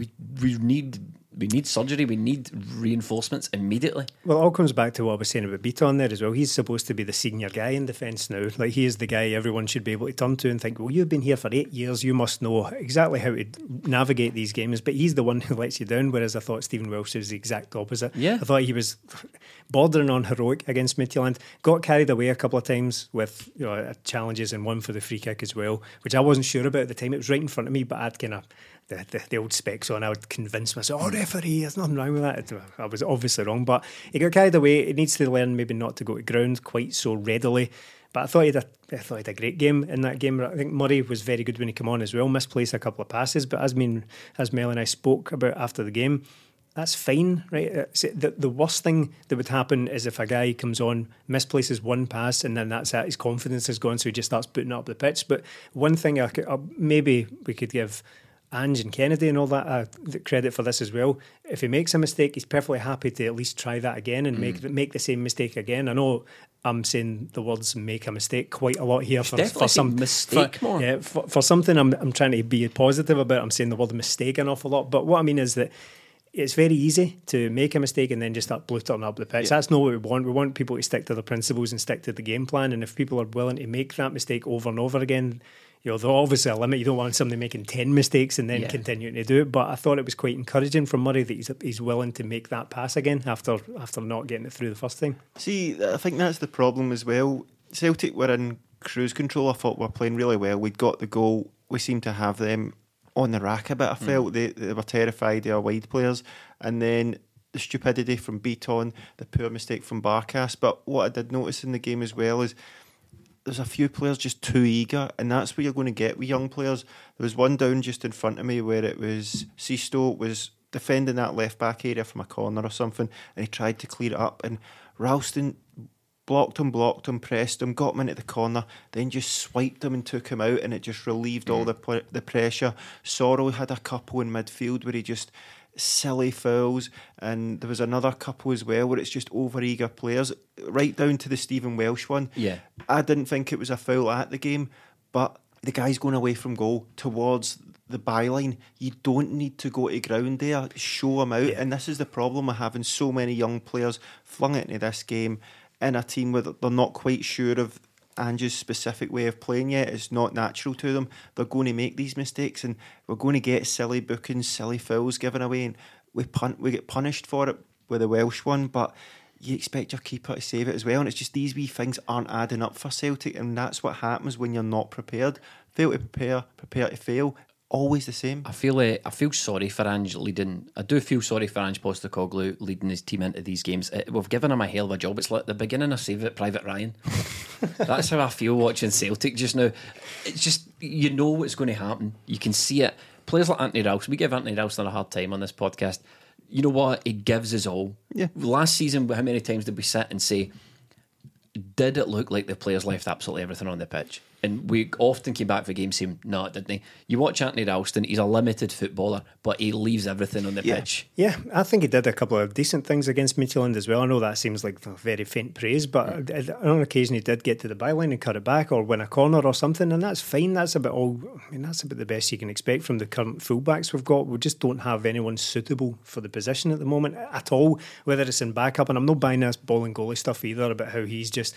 we we need we need surgery, we need reinforcements immediately. Well, it all comes back to what I was saying about Bitton there as well. He's supposed to be the senior guy in defence now. <laughs> Like he is the guy everyone should be able to turn to and think, well, you've been here for eight years, you must know exactly how to navigate these games. But he's the one <laughs> who lets you down. Whereas I thought Stephen Welsh was the exact opposite. Yeah. I thought he was <laughs> bordering on heroic against Midtjylland. Got carried away a couple of times with you know, challenges and one for the free kick as well, which I wasn't sure about at the time. It was right in front of me, but I'd kind of the, the, the old specs on. I would convince myself, oh, referee, there's nothing wrong with that. I was obviously wrong, but he got carried away. He needs to learn maybe not to go to ground quite so readily. But I thought he had a, I thought he had a great game in that game. I think Murray was very good when he came on as well. Misplaced a couple of passes, but as me, and- as Mel and I spoke about after the game, that's fine, right? The, the worst thing that would happen is if a guy comes on, misplaces one pass, and then that's it. His confidence is gone, so he just starts putting up the pitch. But one thing I could, uh, maybe we could give Ange and Kennedy and all that uh, the credit for this as well. If he makes a mistake, he's perfectly happy to at least try that again and make make the same mistake again. I know I'm saying the words "make a mistake" quite a lot here for, for some mistake for, more. Yeah, for, for something I'm I'm trying to be positive about. I'm saying the word mistake an awful lot, but what I mean is that it's very easy to make a mistake and then just start blue-turning up the pitch. That's not what we want. We want people to stick to their principles and stick to the game plan. And if people are willing to make that mistake over and over again, you know, there's obviously a limit. You don't want somebody making 10 mistakes and then Yeah. continuing to do it. But I thought it was quite encouraging from Murray that he's, he's willing to make that pass again after after not getting it through the first time. See, I think that's the problem as well. Celtic were in cruise control. I thought we were playing really well. We'd got the goal. We seemed to have them on the rack a bit. I mm. felt they, they were terrified of our wide players. And then the stupidity from Bitton, the poor mistake from Barkas. But what I did notice in the game as well is there's a few players just too eager, and that's what you're going to get with young players. There was one down just in front of me where it was Sisto was defending that left back area from a corner or something, and he tried to clear it up, and Ralston blocked him, blocked him, pressed him, got him into the corner, then just swiped him and took him out, and it just relieved all mm. the the pressure. Soro had a couple in midfield where he just silly fouls, and there was another couple as well where it's just over eager players, right down to the Stephen Welsh one. Yeah. I didn't think it was a foul at the game, but the guy's going away from goal towards the byline. You don't need to go to ground there. Show them out. And this is the problem of having so many young players flung into this game in a team where they're not quite sure of Ange's specific way of playing yet. It's not natural to them. They're going to make these mistakes, and we're going to get silly bookings, silly fouls given away, and we pun- we get punished for it with the Welsh one, but. You expect your keeper to save it as well, and it's just these wee things aren't adding up for Celtic, and that's what happens when you're not prepared. Fail to prepare, prepare to fail, always the same. I feel uh, I feel sorry for Ange leading. I do feel sorry for Ange Postecoglou leading his team into these games. Uh, we've given him a hell of a job. It's like the beginning of Saving Private Ryan. <laughs> That's how I feel watching Celtic just now. It's just you know what's going to happen. You can see it. Players like Anthony Ralston, we give Anthony Ralston a hard time on this podcast. You know what? It gives us all. Yeah. Last season, how many times did we sit and say, did it look like the players left absolutely everything on the pitch? And we often came back for games saying, no, it didn't. He? You watch Anthony Ralston, he's a limited footballer, but he leaves everything on the Yeah. pitch. Yeah, I think he did a couple of decent things against Midtjylland as well. I know that seems like very faint praise, but on occasion he did get to the byline and cut it back or win a corner or something, and that's fine. That's about all. I mean, that's about the best you can expect from the current fullbacks we've got. We just don't have anyone suitable for the position at the moment at all. Whether it's in backup, and I'm not buying this Bolingoli stuff either about how he's just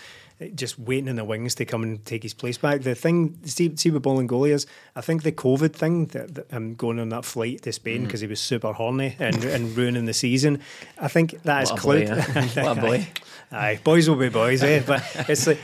just waiting in the wings to come and take his place back. The thing, see, see with goalie is, I think the COVID thing, that, that him going on that flight to Spain because he was super horny and, and ruining the season, I think that is What a boy, cloud. <laughs> What a boy. Aye, boys will be boys, eh? <laughs> But it's like.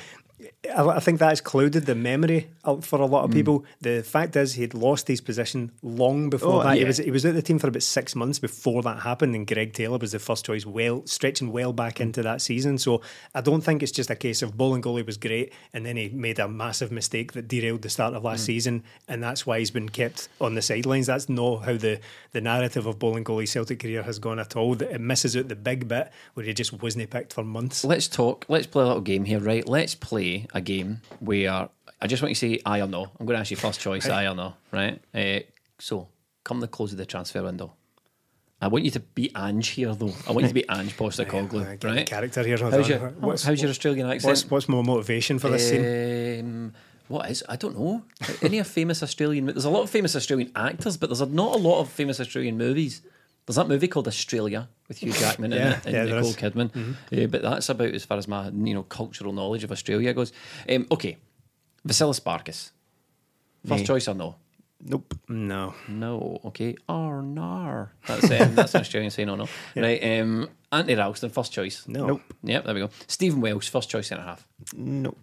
I I think that has clouded the memory for a lot of hmm. people. The fact is, he'd lost his position long before Oh, that. He was he was at the team for about six months before that happened, and Greg Taylor was the first choice, well stretching well back hmm. into that season. So I don't think it's just a case of Bolingoli was great, and then he made a massive mistake that derailed the start of last hmm. season, and that's why he's been kept on the sidelines. That's not how the the narrative of Bolingoli's Celtic career has gone at all. That It misses out the big bit where he just wasn't picked for months. Let's talk. Let's play a little game here, right? Let's play a game where I just want you to say aye or no. I'm going to ask you first choice, aye or no, right? Uh, so, come the close of the transfer window. I want you to be Ange here, though. I want you to be Ange Postecoglou, <laughs> get right? character here. How's your, What's- how's your Australian accent? What's, what's my motivation for this scene? Um, what is? I don't know. Any famous Australian? There's a lot of famous Australian actors, but there's not a lot of famous Australian movies. There's that movie called Australia with Hugh Jackman <laughs> Yeah, in it and yeah, there Nicole is. Kidman. Uh, but that's about as far as my you know cultural knowledge of Australia goes. Um, okay, Vasilis Barkas. First Nay. choice or no? Nope. No. No. Okay. Or nar. That's um, <laughs> that's an Australian saying no no. Right. Um, Anthony Ralston. First choice. No. Nope. Yep. There we go. Stephen Welsh. First choice centre half. Nope.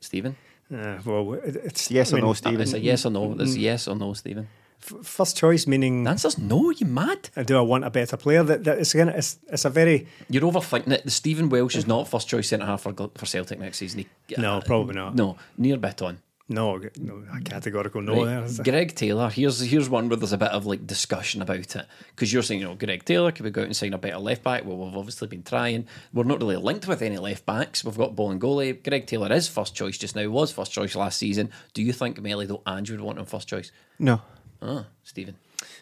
Stephen. Uh, well, it's Yes I or mean, no, Uh, Stephen? It's a yes or no. It's yes or no, Stephen. F- First choice meaning. The answer's no. You mad? uh, Do I want a better player? That, that it's, again, it's it's a very You're overthinking it. The Stephen Welsh is not first choice centre half for, for Celtic next season. He, uh, No, probably not. No, Nir Bitton. no, no a categorical no. There, is it? Greg Taylor. Here's here's one where there's a bit of like discussion about it because you're saying you know Greg Taylor could we go out and sign a better left back? Well, we've obviously been trying. We're not really linked with any left backs. We've got Bolingoli. Greg Taylor is first choice just now. Was first choice last season. Do you think Melly though Andrew would want him first choice? No. Ah, Stephen.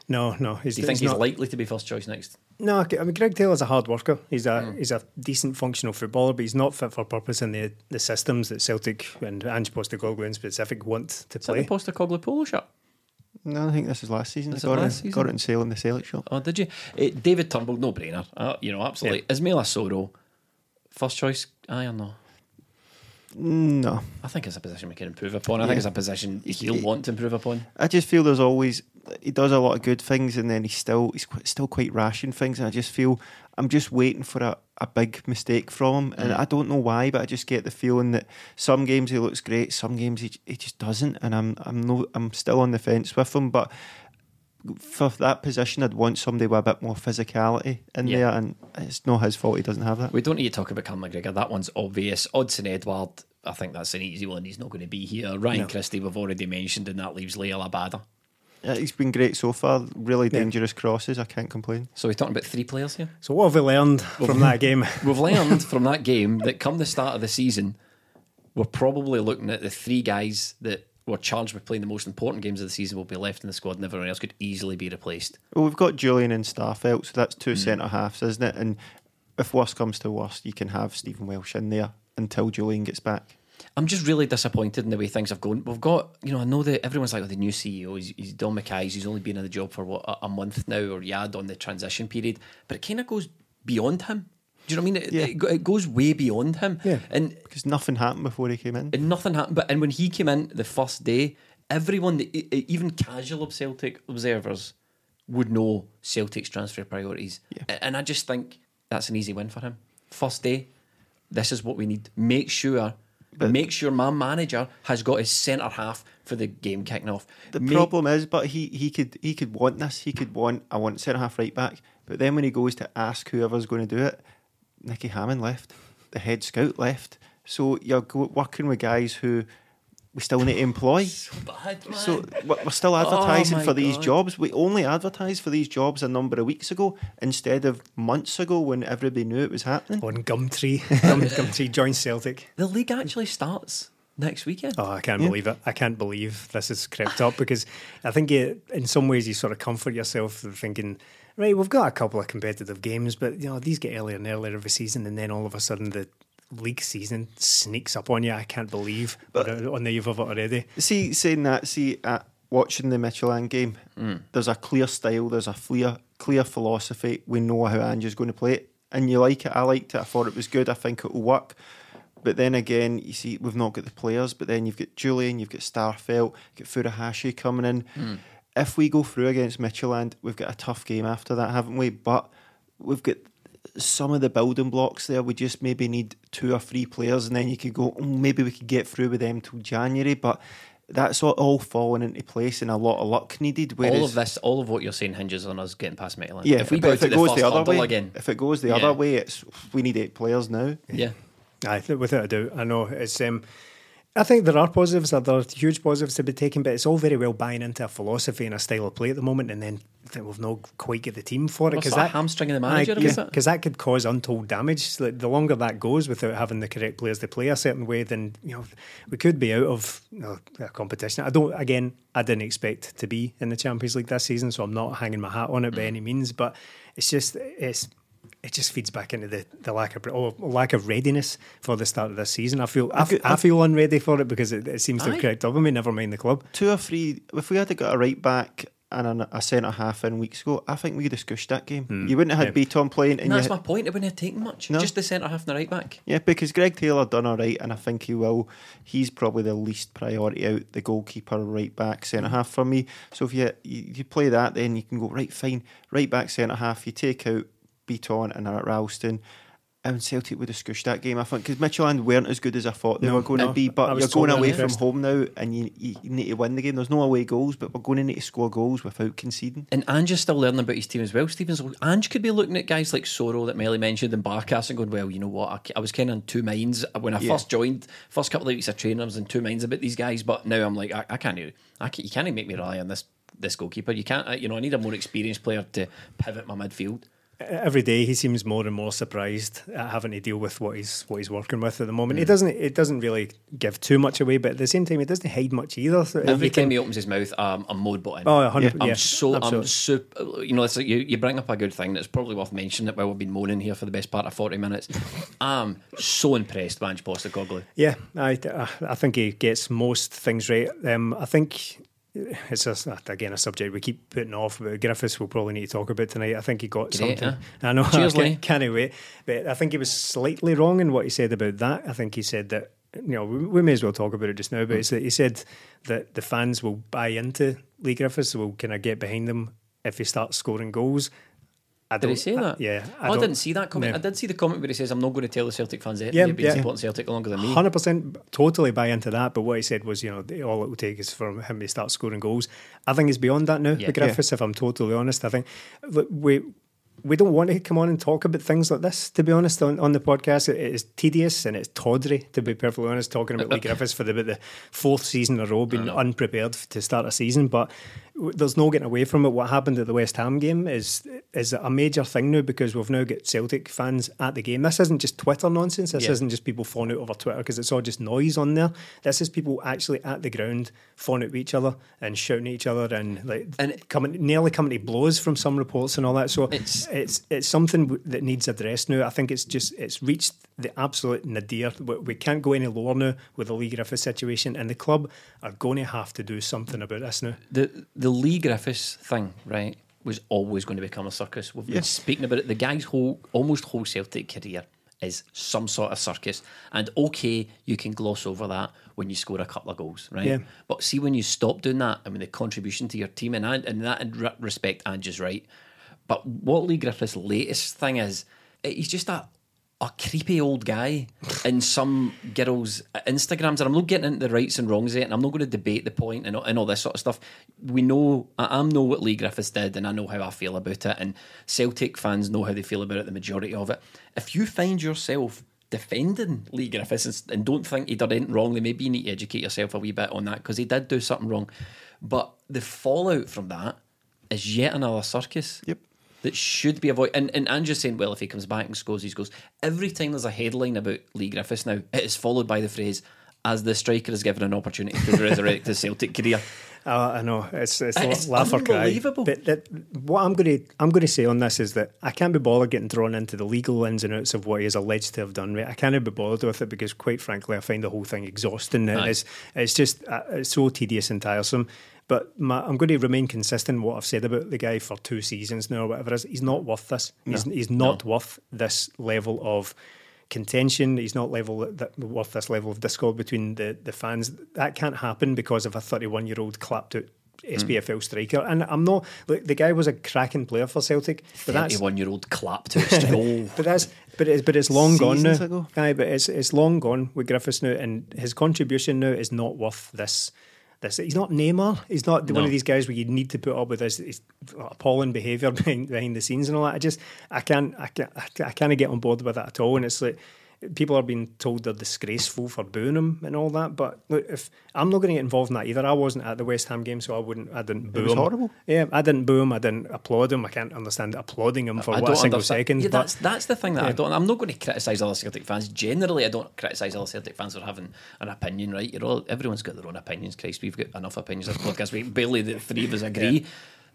No, no. He's, Do you think he's not, likely to be first choice next? No, I mean Greg Taylor's a hard worker. He's a Hmm. he's a decent functional footballer, but he's not fit for purpose in the, the systems that Celtic and Ange Postecoglou in specific want to Is that play. the Postecoglou polo shirt? No, I think this is last season. Is I it got, last it, season? got it in sale in the Celtic shop. Oh, did you? Uh, David Turnbull, no brainer. Uh, you know, absolutely. Ismail Soro, first choice, aye or no? No. I think it's a position we can improve upon. I think it's a position he'll want to improve upon. I just feel there's always he does a lot of good things and then he's still he's quite, still quite rash in things and I just feel I'm just waiting for a, a big mistake from him and mm. I don't know why but I just get the feeling that some games he looks great some games he, he just doesn't and I'm I'm no I'm still on the fence with him but for that position I'd want somebody with a bit more physicality in Yeah. there and it's not his fault he doesn't have that We don't need to talk about Cam McGregor. That one's obvious. Odson Edward, I think that's an easy one. He's not going to be here. Ryan Christie, we've already mentioned, and that leaves Liel Abada. Yeah, he's been great so far really dangerous crosses I can't complain So we're talking about three players here. So what have we learned from that <laughs> game? We've <laughs> learned from that game that come the start of the season, we're probably looking at the three guys that were charged with playing the most important games of the season will be left in the squad and everyone else could easily be replaced. Well, we've got Jullien and Starfelt, so that's two hmm. centre halves, isn't it? And if worst comes to worst, you can have Stephen Welsh in there until Jullien gets back. I'm just really disappointed in the way things have gone. We've got, you know, I know that everyone's like, oh, the new CEO, he's, he's Dom McKay's, he's only been in the job for what, a, a month now, or Yad on the transition period, but it kind of goes beyond him. Do you know what I mean? It, Yeah. it, it goes way beyond him. Yeah. And, Because nothing happened before he came in. and nothing happened. But and when he came in the first day, everyone, that- even casual Celtic observers, would know Celtic's transfer priorities. A- And I just think that's an easy win for him. First day, this is what we need. Make sure, make sure my manager has got his centre half for the game kicking off. The Make- problem is, but he, he could he could want this. He could want I want centre half right back. But then when he goes to ask whoever's going to do it, Nicky Hammond left, the head scout left. So you're working with guys who we still need to employ. <laughs> bad. So we're we're still advertising Oh my for these God. jobs. We only advertised for these jobs a number of weeks ago instead of months ago when everybody knew it was happening. On Gumtree, Gum, <laughs> Gumtree joins Celtic. the league actually starts next weekend. Oh, I can't believe it. I can't believe this has crept up because I think it, in some ways you sort of comfort yourself thinking, right, we've got a couple of competitive games, but you know these get earlier and earlier every season, and then all of a sudden the league season sneaks up on you. I can't believe but, on the eve of it already. See, saying that, see, at watching the Midtjylland game, Mm. there's a clear style, there's a clear, clear philosophy. We know how Ange's going to play it, and you like it. I liked it. I thought it was good. I think it will work. But then again, you see, we've not got the players. But then you've got Jullien, you've got Starfelt, you've got Furuhashi coming in. Mm. If we go through against Midtjylland, we've got a tough game after that, haven't we? But we've got some of the building blocks there. We just maybe need two or three players, and then you could go. "Oh, maybe we could get through with them till January. But that's all, all falling into place, and a lot of luck needed. Whereas, all of this, all of what you're saying hinges on us getting past Midtjylland. yeah. if we go if it the goes the other way, again, if it goes the Yeah. other way, it's we need eight players now. yeah. I think without a doubt, I know it's. Um, I think there are positives, there are huge positives to be taken, but it's all very well buying into a philosophy and a style of play at the moment, and then think we've not quite got the team for it We're sort hamstringing the manager a wee bit. because that could cause untold damage. Like, the longer that goes without having the correct players to play a certain way, then you know we could be out of you know, a competition. I don't. Again, I didn't expect to be in the Champions League this season, so I'm not hanging my hat on it by Mm. any means. But it's just it's it just feeds back into the, the lack of or lack of readiness for the start of this season. I feel I, f- I feel unready for it because it, it seems to Aye. have crept up on me. Never mind the club. Two or three. If we had got a right back and a, a centre half in weeks ago, I think we could have squished that game. Hmm. You wouldn't have had Yeah. Bitton playing, and And that's my point. It wouldn't have taken much. No. Just the centre half and the right back. Yeah, because Greg Taylor done all right, and I think he will. He's probably the least priority out the goalkeeper, right back, centre half for me. So if you, you you play that, then you can go right fine, right back, centre half. You take out Bitton and are at Ralston. And Celtic would have squished that game, I think, because Mitchell Midtjylland weren't as good as I thought they No, were going no. to be. But you're going away from home now, and you, you you need to win the game. There's no away goals, but we're going to need to score goals without conceding. And Ange is still learning about his team as well. Stevens, Ange could be looking at guys like Soro that Melly mentioned and Barkas and going, well, you know what? I, I was kind of in two minds when I Yeah. first joined. First couple of weeks of training, I was in two minds about these guys, but now I'm like, I, I can't. do- I can't, you can't make me rely on this this goalkeeper. You can't. uh, You know, I need a more experienced player to pivot my midfield. Every day he seems more and more surprised at having to deal with what he's what he's working with at the moment. He Mm. doesn't it doesn't really give too much away, but at the same time, it doesn't hide much either. So Every you can- time he opens his mouth, um, I'm mode button. oh, a hundred, Yeah. yeah, I'm so I'm absolutely. super. You know, it's like you, you bring up a good thing that's probably worth mentioning. That while we've been moaning here for the best part of forty minutes. <laughs> I'm so impressed by Ange Postecoglou. Yeah, I, I think he gets most things right. Um, I think it's just, uh, again a subject we keep putting off, but Griffiths we'll probably need to talk about tonight. I think he got Great, something. huh? I know. <laughs> Cheers, I can't, can't wait. But I think he was slightly wrong in what he said about that. I think he said that. You know, we, we may as well talk about it just now. But hmm. it's that he said that the fans will buy into Leigh Griffiths, will kind of get behind him if he starts scoring goals. I Did he don't- say I- that? yeah, Oh, I, didn't see that comment. no. I did see the comment where he says, "I'm not going to tell the Celtic fans that Yeah, you've been yeah. supporting Celtic longer than me." Hundred percent, totally buy into that. But what he said was, you know, all it will take is for him to start scoring goals. I think he's beyond that now, Yeah. with Griffiths. If I'm totally honest, I think look, we we don't want to come on and talk about things like this. To be honest, on, on the podcast, it is tedious and it's tawdry. To be perfectly honest, talking about <laughs> Leigh Griffiths for the, about the fourth season in a row, being unprepared to start a season, but. There's no getting away from it. What happened at the West Ham game is is a major thing now because we've now got Celtic fans at the game. This isn't just Twitter nonsense. This Yeah. isn't just people phoning out over Twitter because it's all just noise on there. This is people actually at the ground phoning at each other and shouting at each other and like And- coming nearly coming to blows from some reports and all that. So It's- it's it's something that needs addressed now. I think it's just it's reached the absolute nadir. We, we can't go any lower now with the Leigh Griffiths situation, and the club are going to have to do something about this now. The the Leigh Griffiths thing, right, was always going to become a circus. We've been speaking about it. The guy's whole almost whole Celtic career is some sort of circus. And okay, you can gloss over that when you score a couple of goals, right? Yeah. But see when you stop doing that I mean, the contribution to your team and and in that respect, Ange's right. But what Leigh Griffiths' latest thing is, he's just a a creepy old guy in some girls' Instagrams, and I'm not getting into the rights and wrongs it, and I'm not going to debate the point and, all- and all this sort of stuff. We know, I, I know what Leigh Griffiths did, and I know how I feel about it, and Celtic fans know how they feel about it, the majority of it. If you find yourself defending Leigh Griffiths and, and don't think he did anything wrong, then maybe you need to educate yourself a wee bit on that because he did do something wrong. But the fallout from that is yet another circus Yep. That should be avoided. And, and Andrew's saying, well, if he comes back and scores these goals, every time there's a headline about Leigh Griffiths now, it is followed by the phrase, as the striker is given an opportunity to resurrect his Celtic career. <laughs> Uh, I know it's it's, It's laugh or cry. unbelievable. But that, what I'm going to I'm going to say on this is that I can't be bothered getting drawn into the legal ins and outs of what he is alleged to have done. Right, I can't be bothered with it because, quite frankly, I find the whole thing exhausting. It's it's just uh, it's so tedious and tiresome. But my, I'm going to remain consistent in what I've said about the guy for two seasons now or whatever. Is. He's not worth this. He's, he's not worth this level of contention. He's not level that worth this level of discord between the, the fans. That can't happen because of a 31 year old clapped out hmm. SPFL striker. And I'm not. Look, the guy was a cracking player for Celtic, but that's 31 year old clap to his <laughs> goal. but that's but it's but it's long gone now. Aye, but it's it's long gone with Griffiths now, and his contribution now is not worth this. This he's not Neymar. He's not one of these guys where you need to put up with this, this appalling behaviour <laughs> behind behind the scenes and all that. I just I can't I can't I can't- I can't get on board with that at all. And it's like people are being told they're disgraceful for booing him and all that. But look, if I'm not going to get involved in that either, I wasn't at the West Ham game, so I wouldn't. I didn't boo was him. horrible. Yeah, I didn't boo him. I didn't applaud him. I can't understand applauding him for I what a single understand- second. Yeah, but that's that's the thing that I don't. I'm not going to criticise other Celtic fans. Generally, I don't criticise other Celtic fans for having an opinion. Right? You're all everyone's got their own opinions. Christ, we've got enough opinions on this <laughs> podcast. We barely the three of us agree.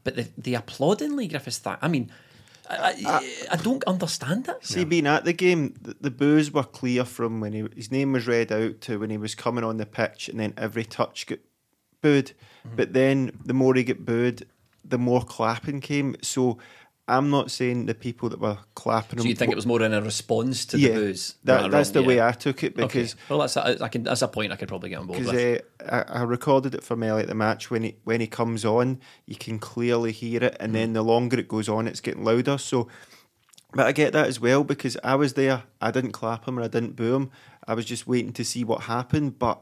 But the the applauding Leigh Griffiths that I mean, I, I, I don't understand it. See, being at the game, the, the boos were clear from when he, his name was read out to when he was coming on the pitch, and then every touch got booed. Mm-hmm. But then the more he got booed, the more clapping came. So I'm not saying the people that were clapping So you think it was more in a response to yeah, the booze? That, that's wrong, the way. I took it because okay. well, that's a, I can that's a point I could probably get on board because with. uh, I, I recorded it for Melly at the match when he when he comes on, you can clearly hear it, and Mm. then the longer it goes on, it's getting louder. So, but I get that as well because I was there. I didn't clap him or I didn't boo him. I was just waiting to see what happened. But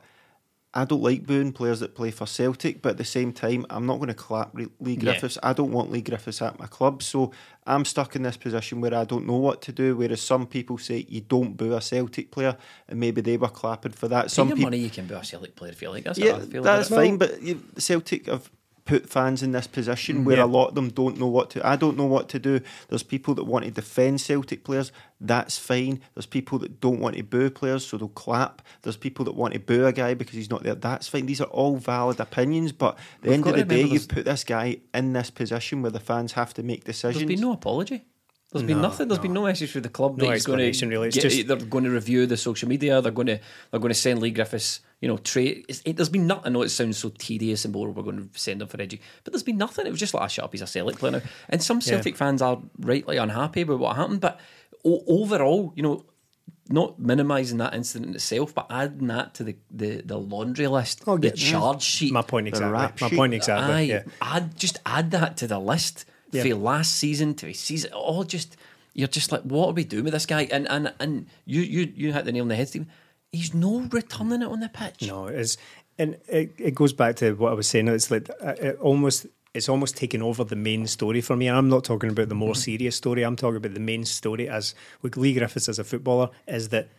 I don't like booing players that play for Celtic. But at the same time, I'm not going to clap Leigh Yeah. Griffiths. I don't want Leigh Griffiths at my club. So I'm stuck in this position where I don't know what to do. Whereas some people say you don't boo a Celtic player, and maybe they were clapping for that. For Some people money, you can boo a Celtic player if you like. That's yeah, how I feel that's fine. But you, Celtic have put fans in this position mm, where Yeah. a lot of them don't know what to. I don't know what to do. There's people that want to defend Celtic players. That's fine. There's people that don't want to boo players, so they'll clap. There's people that want to boo a guy because he's not there. That's fine. These are all valid opinions. But at the We've end of the day, you've put this guy in this position where the fans have to make decisions. There's been no apology. There's been No, nothing. There's been no message through the club No that he's going to. explanation, really. It's get- just- they're going to review the social media. They're going to they're going to send Leigh Griffiths. You know, trade. It's, it, there's been nothing. I know it sounds so tedious and boring. We're going to send him for edu, but there's been nothing. It was just like, ah, shut up. He's a Celtic player now. And some Celtic fans are rightly unhappy with what happened. But o- overall, you know. Not minimising that incident itself, but adding that to the, the, the laundry list, Oh, the charge sheet. my point exactly. My sheet. point exactly. Aye, yeah. add just add that to the list Yeah. for last season to a season. All just you're just like, what are we doing with this guy? And and and you you you hit the nail on the head, Stephen. He's no returning it on the pitch. No, it's and it, it goes back to what I was saying. It's like uh, it almost it's almost taken over the main story for me. And I'm not talking about the more mm-hmm. serious story. I'm talking about the main story as with Leigh Griffiths as a footballer is that.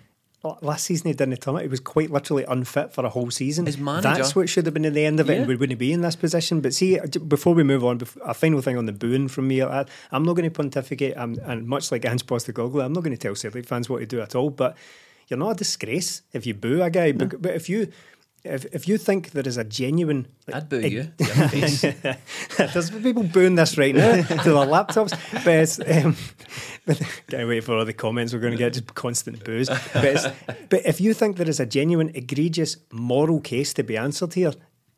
Last season he didn't turn it. He was quite literally unfit for a whole season. His manager- That's what should have been at the end of it, and we wouldn't be in this position. But see, uh, before we move on, a final thing on the booing from me. I, I'm not going to pontificate. I'm, and much like Ange Postecoglou, I'm not going to tell Celtic fans what to do at all. But you're not a disgrace if you boo a guy. But, but if you if, if you think there is a genuine, I'd boo you. to your face. <laughs> There's people booing this right now to their laptops. But, it's, um, <laughs> but <laughs> can't wait for all the comments we're going to get, just constant boos. But, but if you think there is a genuine, egregious moral case to be answered here,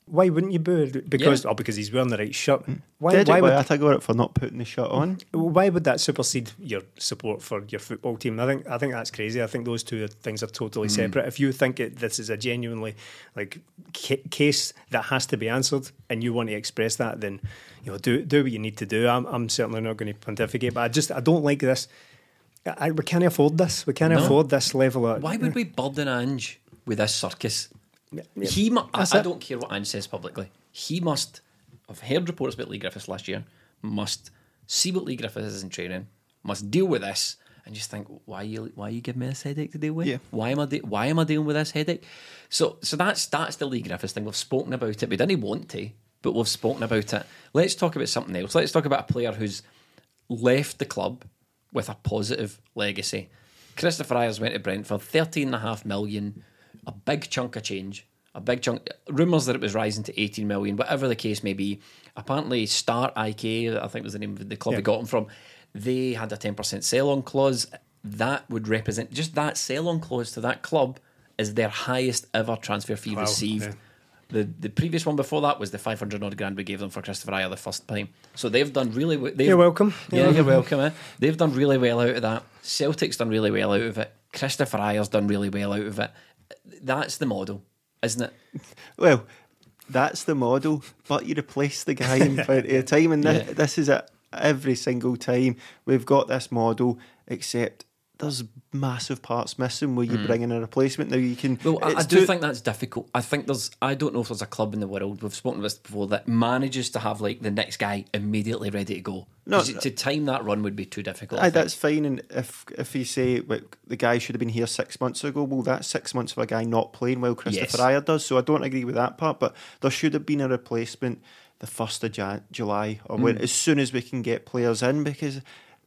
why wouldn't you boo? Because Yeah. oh, because he's wearing the right shirt. Mm. Why, Did why it would by Atagor for not putting the shirt on? why would that supersede your support for your football team? I think I think that's crazy. I think those two things are totally mm. separate. If you think it, this is a genuinely like ca- case that has to be answered, and you want to express that, then you know do do what you need to do. I'm, I'm certainly not going to pontificate, but I just I don't like this. I, we can't afford this. We can't No. afford this level of. Why would we burden Ange with this circus? Yeah, He, mu- I, I don't care what Ange says publicly. He must. I've heard reports about Leigh Griffiths last year. Must see what Leigh Griffiths is in training. Must deal with this, and just think, why you why you give me this headache to deal with? Yeah. Why am I de- why am I dealing with this headache? So so that's that's the Leigh Griffiths thing. We've spoken about it. We didn't want to, but we've spoken about it. Let's talk about something else. Let's talk about a player who's left the club with a positive legacy. Kristoffer Ayers went to Brentford, thirteen and a half million, a big chunk of change, a big chunk. Rumours that it was rising to 18 million, whatever the case may be. Apparently, Start IK, I think was the name of the club Yeah. we got him from, they had a 10% sell on clause. That would represent just that sell on clause to that club is their highest ever transfer fee Wow, received. yeah. The the previous one before that was the 500 odd grand we gave them for Kristoffer Ajer the first time. So they've done really well. You're welcome. Yeah, you're welcome. Eh? They've done really well out of that. Celtic's done really well out of it. Kristoffer Ajer's done really well out of it. That's the model, isn't it? <laughs> Well, that's the model, but you replace the guy in <laughs> plenty of time, and this, Yeah. this is it every single time. We've got this model, except there's massive parts missing where you hmm. bring in a replacement. Now you can. Well, I, I do too- think that's difficult. I think there's, I don't know if there's a club in the world, we've spoken about this before, that manages to have like the next guy immediately ready to go. No, 'Cause to time that run would be too difficult. Aye, that's fine. And if if you say like, the guy should have been here six months ago, well, that's six months of a guy not playing well. Kristoffer Yes. Ajer does. So I don't agree with that part. But there should have been a replacement the first of Jan- July or Mm. when as soon as we can get players in because.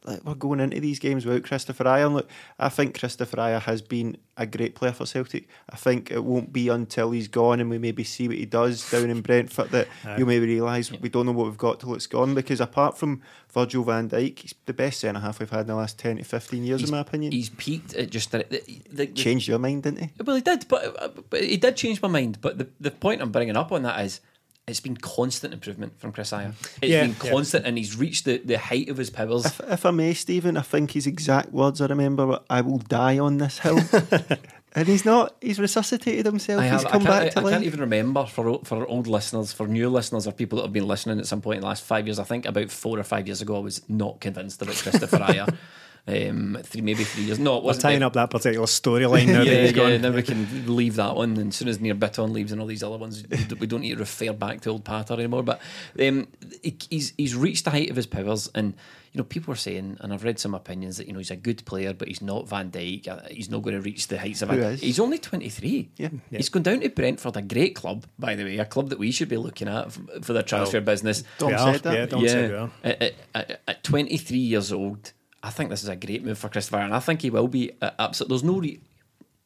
Like, we're going into these games without Kristoffer Ajer. Look, I think Kristoffer Ajer has been a great player for Celtic. I think it won't be until he's gone and we maybe see what he does down in Brentford that <laughs> you'll maybe realise we don't know what we've got till it's gone. Because apart from Virgil van Dijk, he's the best centre half we've had in the last 10 to 15 years, in my opinion. He's peaked at just the, the, the, Changed your mind, didn't he? Well, he did, but, uh, but he did change my mind. But the, the point I'm bringing up on that is it's been constant improvement from Kris Ajer. It's Yeah, been yeah. constant, and he's reached the, the height of his powers. If, if I may, Stephen, I think his exact words I remember were, I will die on this hill. <laughs> and he's not. He's resuscitated himself. I, he's come can't, back to I, I can't even remember for for old listeners, for new listeners, or people that have been listening at some point in the last five years. I think about four or five years ago, I was not convinced about Kristoffer Ajer. <laughs> Um, three, maybe three years. No, it We're tying up that particular storyline now that yeah, he's gone. yeah, now we can leave that one. And as soon as Nir Bitton leaves and all these other ones, we don't- need to refer back to old Patter anymore. But um, he's he's reached the height of his powers, and you know people are saying, and I've read some opinions that you know he's a good player, but he's not Van Dijk. uh, He's not going to reach the heights of. Who Van is? He's only twenty three. Yeah. he's gone down to Brentford, a great club, by the way, a club that we should be looking at for the transfer business. Dom We are, said that. yeah, Dom said we are. At, at, at, at 23 years old, I think this is a great move for Kristoffer, and I think he will be uh, absolute. There's no re-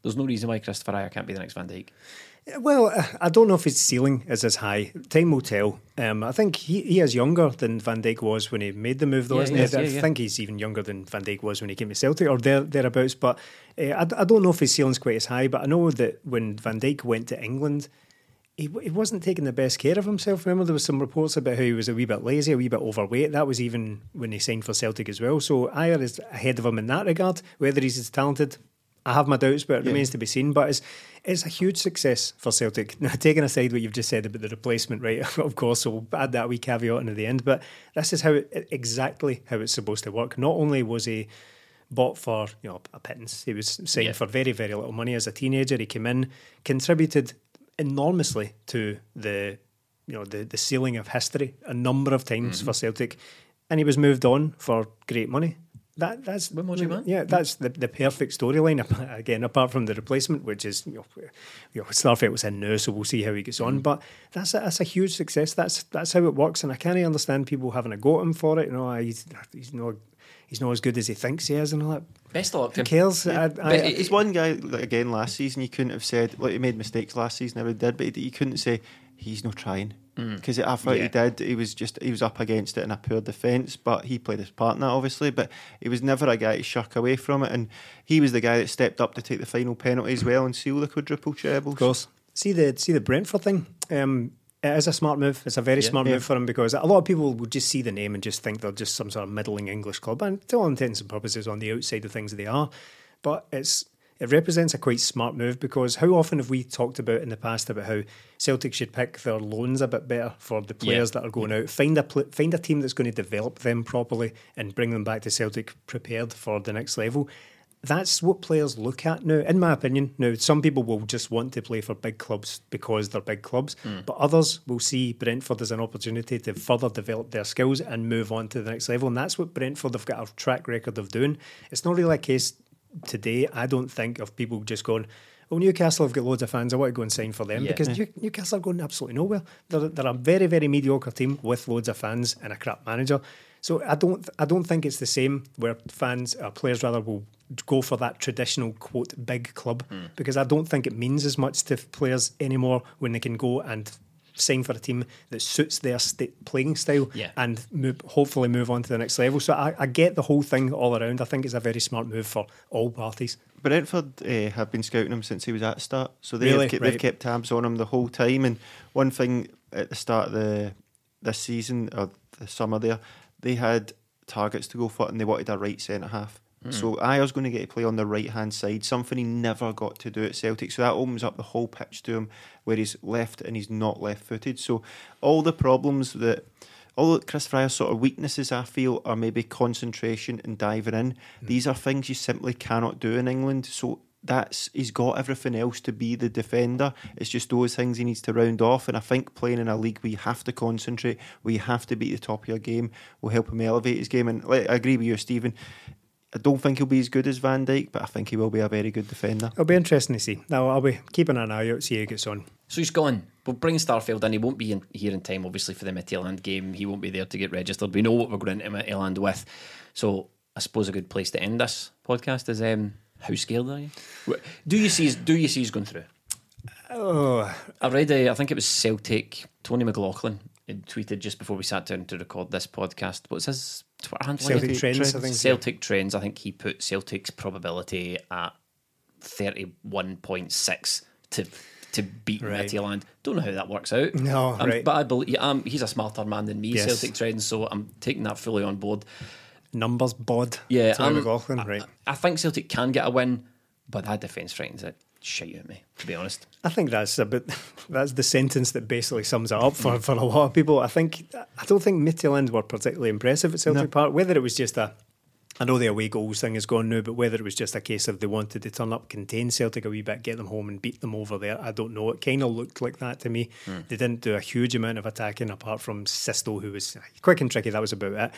there's no reason why Kristoffer Ajer can't be the next Van Dijk. Well, uh, I don't know if his ceiling is as high. Time will tell. Um, I think he, he is younger than Van Dijk was when he made the move, though, Yeah, isn't he he? is, I yeah, yeah. think he's even younger than Van Dijk was when he came to Celtic, or there, thereabouts. But uh, I, I don't know if his ceiling's quite as high. But I know that when Van Dijk went to England, he, he wasn't taking the best care of himself. Remember, there was some reports about how he was a wee bit lazy, a wee bit overweight. That was even when he signed for Celtic as well. So Ajer is ahead of him in that regard. Whether he's as talented, I have my doubts, but it remains to be seen. But it's it's a huge success for Celtic. <laughs> Now, taking aside what you've just said about the replacement, right? <laughs> Of course, so we'll add that wee caveat into the end. But this is how it, exactly how it's supposed to work. Not only was he bought for you know a pittance, he was signed Yeah. for very very little money as a teenager. He came in, contributed enormously to the you know the the ceiling of history a number of times Mm-hmm. for Celtic, and he was moved on for great money. That that's When was he, man? yeah, that's the, the perfect storyline. Again, apart from the replacement, which is you know, you know Starfelt was in now, so we'll see how he gets on. But that's a, that's a huge success. That's that's how it works, and I can't understand people having a go at him for it. You know, he's he's no he's not as good as he thinks he is and all that. Best of luck to Who him. cares? I, I, it- He's one guy like, again last season. You couldn't have said like he made mistakes last season. Never did, but you couldn't say he's not trying because I thought Yeah. he did. He was just he was up against it in a poor defence, but he played his part in that obviously. But he was never a guy to shirk away from it, and he was the guy that stepped up to take the final penalty as well and seal the quadruple trebles. Of course. See the see the Brentford thing. Um, it is a smart move. It's a very Yeah. smart Yeah. move for him because a lot of people will just see the name and just think they're just some sort of middling English club. And to all intents and purposes, on the outside of things, they are. But it's it represents a quite smart move because how often have we talked about in the past about how Celtic should pick their loans a bit better for the players that are going out, find a pl- find a team that's going to develop them properly and bring them back to Celtic prepared for the next level that's what players look at now, in my opinion. Now, some people will just want to play for big clubs because they're big clubs, hmm. but others will see Brentford as an opportunity to further develop their skills and move on to the next level. And that's what Brentford have got a track record of doing. It's not really a case today, I don't think, of people just going, Oh, Newcastle have got loads of fans. I want to go and sign for them Yeah. because New- Newcastle are going absolutely nowhere. They're, they're a very, very mediocre team with loads of fans and a crap manager. So I don't, I don't think it's the same where fans or players rather will go for that traditional quote big club because I don't think it means as much to players anymore when they can go and sign for a team that suits their st- playing style Yeah. and move, hopefully move on to the next level. So I, I get the whole thing all around. I think it's a very smart move for all parties. Brentford uh, have been scouting him since he was at start, so they Really? have kept, Right. they've kept tabs on him the whole time. And one thing at the start of the this season or the summer there, they had targets to go for, and they wanted a right centre half. Mm. So Ajer's going to get to play on the right hand side, something he never got to do at Celtic. So that opens up the whole pitch to him, where he's left and he's not left footed. So all the problems that all of Kris Ajer's sort of weaknesses, I feel, are maybe concentration and diving in. Mm. These are things you simply cannot do in England. So that's he's got everything else to be the defender. It's just those things he needs to round off. And I think playing in a league where you have to concentrate, where you have to be at the top of your game, will help him elevate his game. And I agree with you, Stephen. I don't think he'll be as good as Van Dijk, but I think he will be a very good defender. It'll be interesting to see. Now I'll be keeping an eye out, see how he gets on. So he's gone. We'll bring Starfelt in. He won't be in, here in time, obviously, for the Midtjylland game. He won't be there to get registered. We know what we're going into Midtjylland with. So I suppose a good place to end this podcast is um, how scared are you? Do you see? Do you see he's going through? Oh, I read. A, I think it was Celtic. Tony McLaughlin had tweeted just before we sat down to record this podcast. What's his Twitter handle? Celtic trends, I think. Celtic trends. I think he put Celtic's probability at thirty-one point six to to beat Right. Midtjylland. Don't know how that works out. No, Um, right. But I believe um, he's a smarter man than me. Yes. Celtic trends, so I'm taking that fully on board. numbers bod. Yeah, um, McLaughlin, I. I think Celtic can get a win, but that defence frightens it shite at me. To be honest. I think that's a bit. <laughs> That's the sentence that basically sums it up for, for a lot of people. I think I don't think Midtjylland were particularly impressive at Celtic Park. Whether it was just a, I know the away goals thing is gone now, but whether it was just a case of they wanted to turn up, contain Celtic a wee bit, get them home and beat them over there, I don't know. It kind of looked like that to me. Hmm. They didn't do a huge amount of attacking apart from Sisto, who was uh, quick and tricky. That was about it.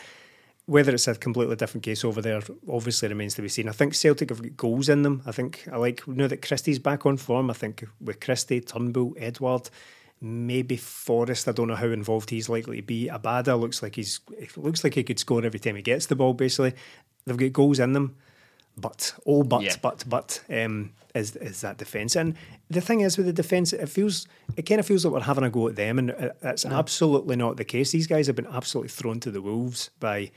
Whether it's a completely different case over there obviously remains to be seen. I think Celtic have got goals in them. I think I like now that Christie's back on form. I think with Christie, Turnbull, Edouard, maybe Forrest. I don't know how involved he's likely to be. Abada looks like he's it looks like he could score every time he gets the ball. Basically, they've got goals in them. But oh, but Yeah. but but um, is is that defence? And the thing is with the defence, it feels it kind of feels like we're having a go at them, and it- it's absolutely not the case. These guys have been absolutely thrown to the wolves by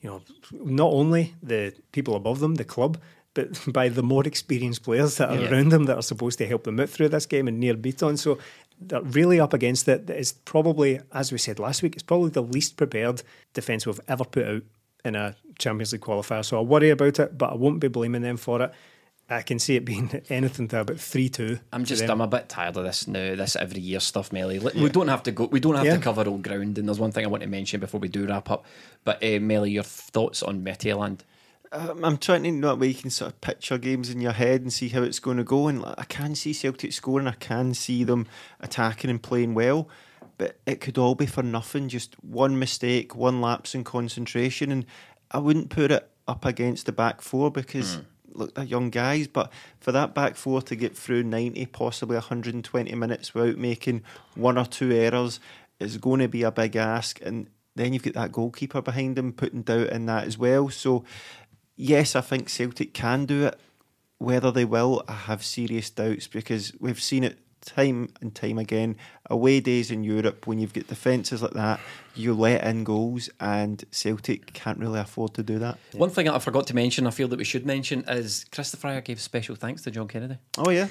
you know, not only the people above them, the club, but <laughs> by the more experienced players that are Yeah. around them that are supposed to help them out through this game and Nir Bitton. So they're really up against it. It's probably, as we said last week, it's probably the least prepared defence we've ever put out in a Champions League qualifier. So I worry about it, but I won't be blaming them for it. I can see it being <laughs> anything to about three two. I'm just. I'm a bit tired of this now, this every year stuff, Melly. Like, We don't have to go we don't have Yeah. to cover old ground and there's one thing I want to mention before we do wrap up. But uh, Melly, your thoughts on Midtjylland? Um, I'm trying to know where you can sort of picture games in your head and see how it's going to go. And like, I can see Celtic scoring, I can see them attacking and playing well, but it could all be for nothing. Just one mistake, one lapse in concentration, and I wouldn't put it up against the back four because look, they're young guys. But for that back four to get through 90, possibly 120 minutes without making one or two errors is going to be a big ask. And then you've got that goalkeeper behind him putting doubt in that as well. So, yes, I think Celtic can do it. Whether they will, I have serious doubts because we've seen it time and time again. Away days in Europe, when you've got defences like that, you let in goals, and Celtic can't really afford to do that. One thing I forgot to mention, I feel that we should mention, is Kristoffer Ajer gave special thanks to John Kennedy. Oh, yeah.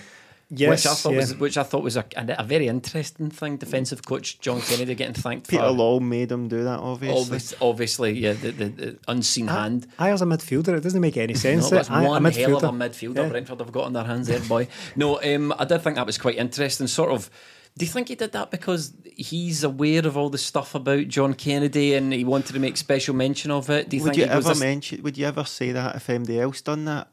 Yes, which I thought yeah. was which I thought was a, a, very interesting thing. Defensive coach John Kennedy getting thanked Peter for Law made him do that, obviously. obvious, obviously, yeah, the, the, the unseen hand. I as a midfielder, it doesn't make any <laughs> sense. No, that's I, one a hell of a midfielder. Yeah. Brentford have got on their hands there, boy. No, um, I did think that was quite interesting. Sort of. Do you think he did that because he's aware of all the stuff about John Kennedy and he wanted to make special mention of it? Do you would think you ever mention? Would you ever say that if anybody else done that?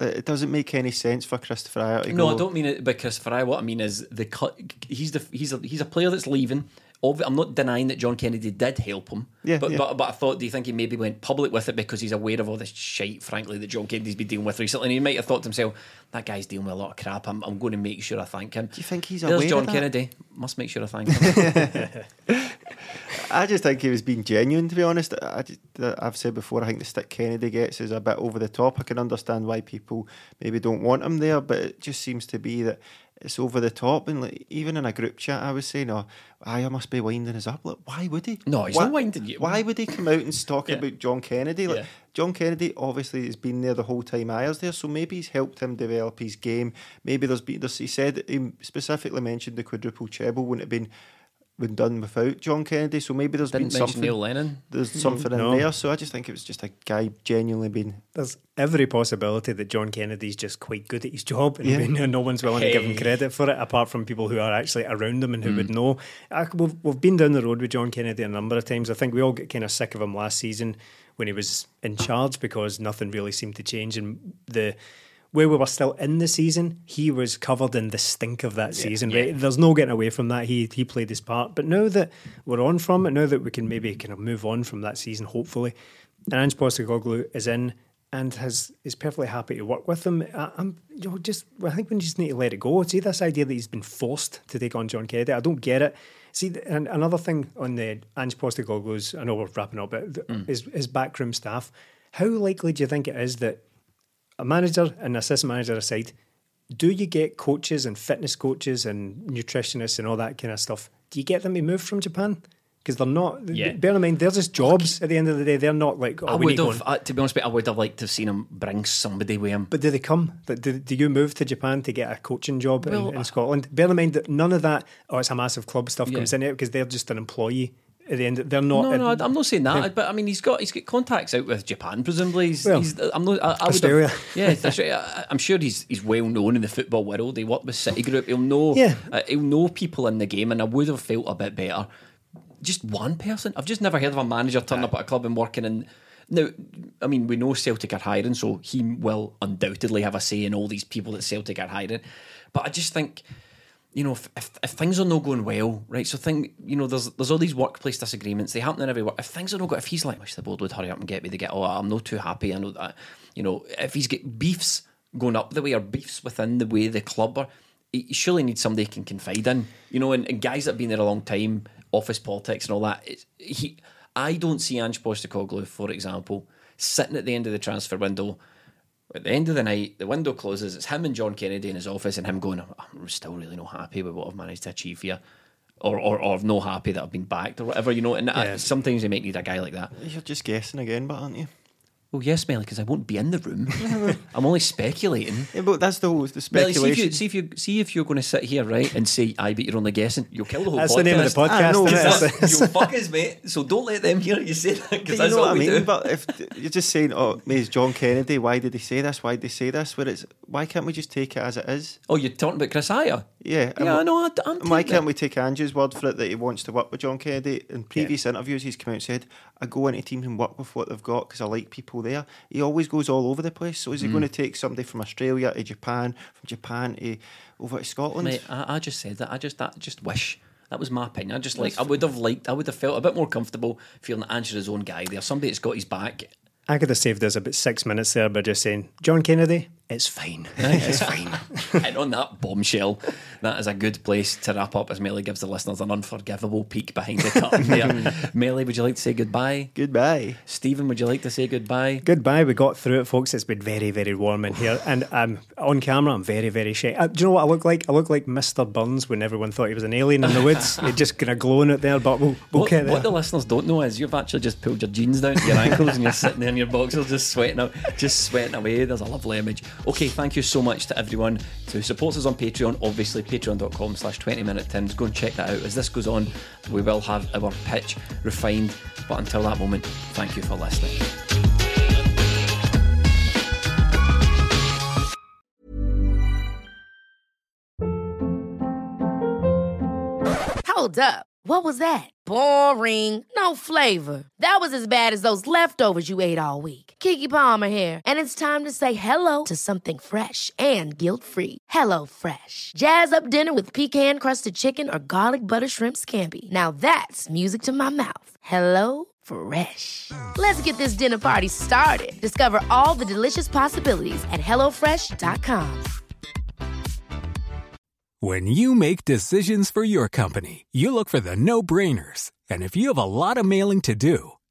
It doesn't make any sense for Kristoffer Ajer to No, go. I don't mean it by Christopher I what I mean is the cut. He's the he's a he's a player that's leaving. I'm not denying that John Kennedy did help him. Yeah, but yeah. but but I thought, do you think he maybe went public with it because he's aware of all this shite, frankly, that John Kennedy's been dealing with recently? And he might have thought to himself, that guy's dealing with a lot of crap. I'm, I'm going to make sure I thank him. Do you think he's There's aware of John that? Kennedy. Must make sure I thank him. <laughs> <laughs> I just think he was being genuine, to be honest. I I've said before, I think the stick Kennedy gets is a bit over the top. I can understand why people maybe don't want him there, but it just seems to be that it's over the top. And like, even in a group chat, I was saying, "Oh, I must be winding us up." Like, why would he? No, he's why, not winding you. Why would he come out and talk Yeah. about John Kennedy? Like, Yeah. John Kennedy obviously has been there the whole time Ajer's there, so maybe he's helped him develop his game. Maybe there's been, there's, he said he specifically mentioned the quadruple treble wouldn't have been been done without John Kennedy. So maybe there's Didn't been mention something. Neil Lennon. There's hmm. something No. in there. So I just think it was just a guy genuinely being. There's every possibility that John Kennedy's just quite good at his job, and Yeah. we- no one's willing to give him credit for it, apart from people who are actually around him and who would hmm. know. I, we've, we've been down the road with John Kennedy a number of times. I think we all get kind of sick of him last season when he was in charge because nothing really seemed to change, and the where we were still in the season, he was covered in the stink of that season. Right? There's no getting away from that. He he played his part. But now that we're on from it, now that we can maybe kind of move on from that season, hopefully, and Ange Postecoglou is in and has is perfectly happy to work with them. I, I'm you know just I think we just need to let it go. See this idea that he's been forced to take on John Kennedy. I don't get it. See, and another thing on the Ange Postecoglou's, I know we're wrapping up, but th- mm. his his backroom staff. How likely do you think it is that a manager and assistant manager aside, do you get coaches and fitness coaches and nutritionists and all that kind of stuff? Do you get them to move from Japan? Because they're not. Yeah. Bear in mind, they're just jobs. At the end of the day, they're not like. Oh, I would need to go have, and- uh, to be honest, with you, I would have liked to have seen him bring somebody with him. But do they come? But Do, do you move to Japan to get a coaching job Well, in, in Scotland? Bear in mind that none of that. Oh, it's a massive club stuff Yeah. comes in it because they're just an employee. At the end, they're not. No, no, I'm not saying that. But I mean, he's got he's got contacts out with Japan. Presumably, he's. Well, he's I'm not. I, I would Australia. Have, yeah, that's right. I, I'm sure he's he's well known in the football world. He worked with City Group. He'll know. Yeah. uh, he'll know people in the game, and I would have felt a bit better. Just one person. I've just never heard of a manager turning up at a club and working in. Now, I mean, we know Celtic are hiring, so he will undoubtedly have a say in all these people that Celtic are hiring. But I just think you know, if, if, if things are not going well, right? So think, you know, there's there's all these workplace disagreements. They happen in every work. If things are not going, if he's like, wish the board would hurry up and get me to get. Oh, I'm not too happy. I know that. You know, if he's got beefs going up the way or beefs within the way the club are, he surely needs somebody he can confide in. You know, and, and guys that have been there a long time, office politics and all that. He, I don't see Ange Postecoglou, for example, sitting at the end of the transfer window. At the end of the night, the window closes. It's him and John Kennedy in his office, and him going, "I'm still really not happy with what I've managed to achieve here." Or, or, or no happy that I've been backed or whatever, you know. And I- Yeah. sometimes you might need a guy like that. You're just guessing again, but aren't you? Well, yes, Melly, because I won't be in the room. <laughs> <laughs> I'm only speculating. Yeah, but that's the whole the Melly, see if speculation. you see if you see if you're going to sit here right and say, "I bet you're only guessing," you'll kill the whole That's podcast. the name of the I podcast. know, isn't it? that's- It's- <laughs> you fuckers, mate. So don't let them hear you say that because you that's know what I we mean? do. But if you're just saying, "Oh, it's John Kennedy," why did he say this? Why did they say this? Where it's why can't we just take it as it is? oh, you're talking about Kris Ajer? Yeah, Yeah, wh- I know. I, I'm why can't it. we take Andrew's word for it that he wants to work with John Kennedy? In previous interviews, he's come out and said, "I go into teams and work with what they've got because I like people there." He always goes all over the place. So is Mm. he going to take somebody from Australia to Japan, from Japan to over to Scotland? Mate, I, I just said that. I just that just wish. That was my opinion. I just like I would have liked. I would have felt a bit more comfortable feeling that Ange is his own guy there. Somebody that's got his back. I could have saved us about six minutes there by just saying John Kennedy it's fine. <laughs> It's fine. <laughs> and on that bombshell, that is a good place to wrap up as Melly gives the listeners an unforgivable peek behind the curtain <laughs> there. Melly, would you like to say goodbye? Goodbye. Stephen, would you like to say goodbye? Goodbye. We got through it, folks. It's been very, very warm in here, and um, on camera, I'm very, very shy. Uh, do you know what I look like? I look like Mr. Burns when everyone thought he was an alien in the woods. He's just kind of glowing out there, but we'll, we'll What, get what the listeners don't know is you've actually just pulled your jeans down to your ankles and you're sitting there in your boxers just sweating out, just sweating away. There's a lovely image. Okay, thank you so much to everyone who supports us on Patreon. Obviously, patreon.com slash 20 minute tins. Go and check that out. As this goes on, we will have our pitch refined. But until that moment, thank you for listening. Hold up. What was that? Boring. No flavor. That was as bad as those leftovers you ate all week. Keke Palmer here, and it's time to say hello to something fresh and guilt-free. Hello Fresh. Jazz up dinner with pecan-crusted chicken or garlic butter shrimp scampi. Now that's music to my mouth. Hello Fresh. Let's get this dinner party started. Discover all the delicious possibilities at hellofresh.com. When you make decisions for your company, you look for the no brainers. And if you have a lot of mailing to do,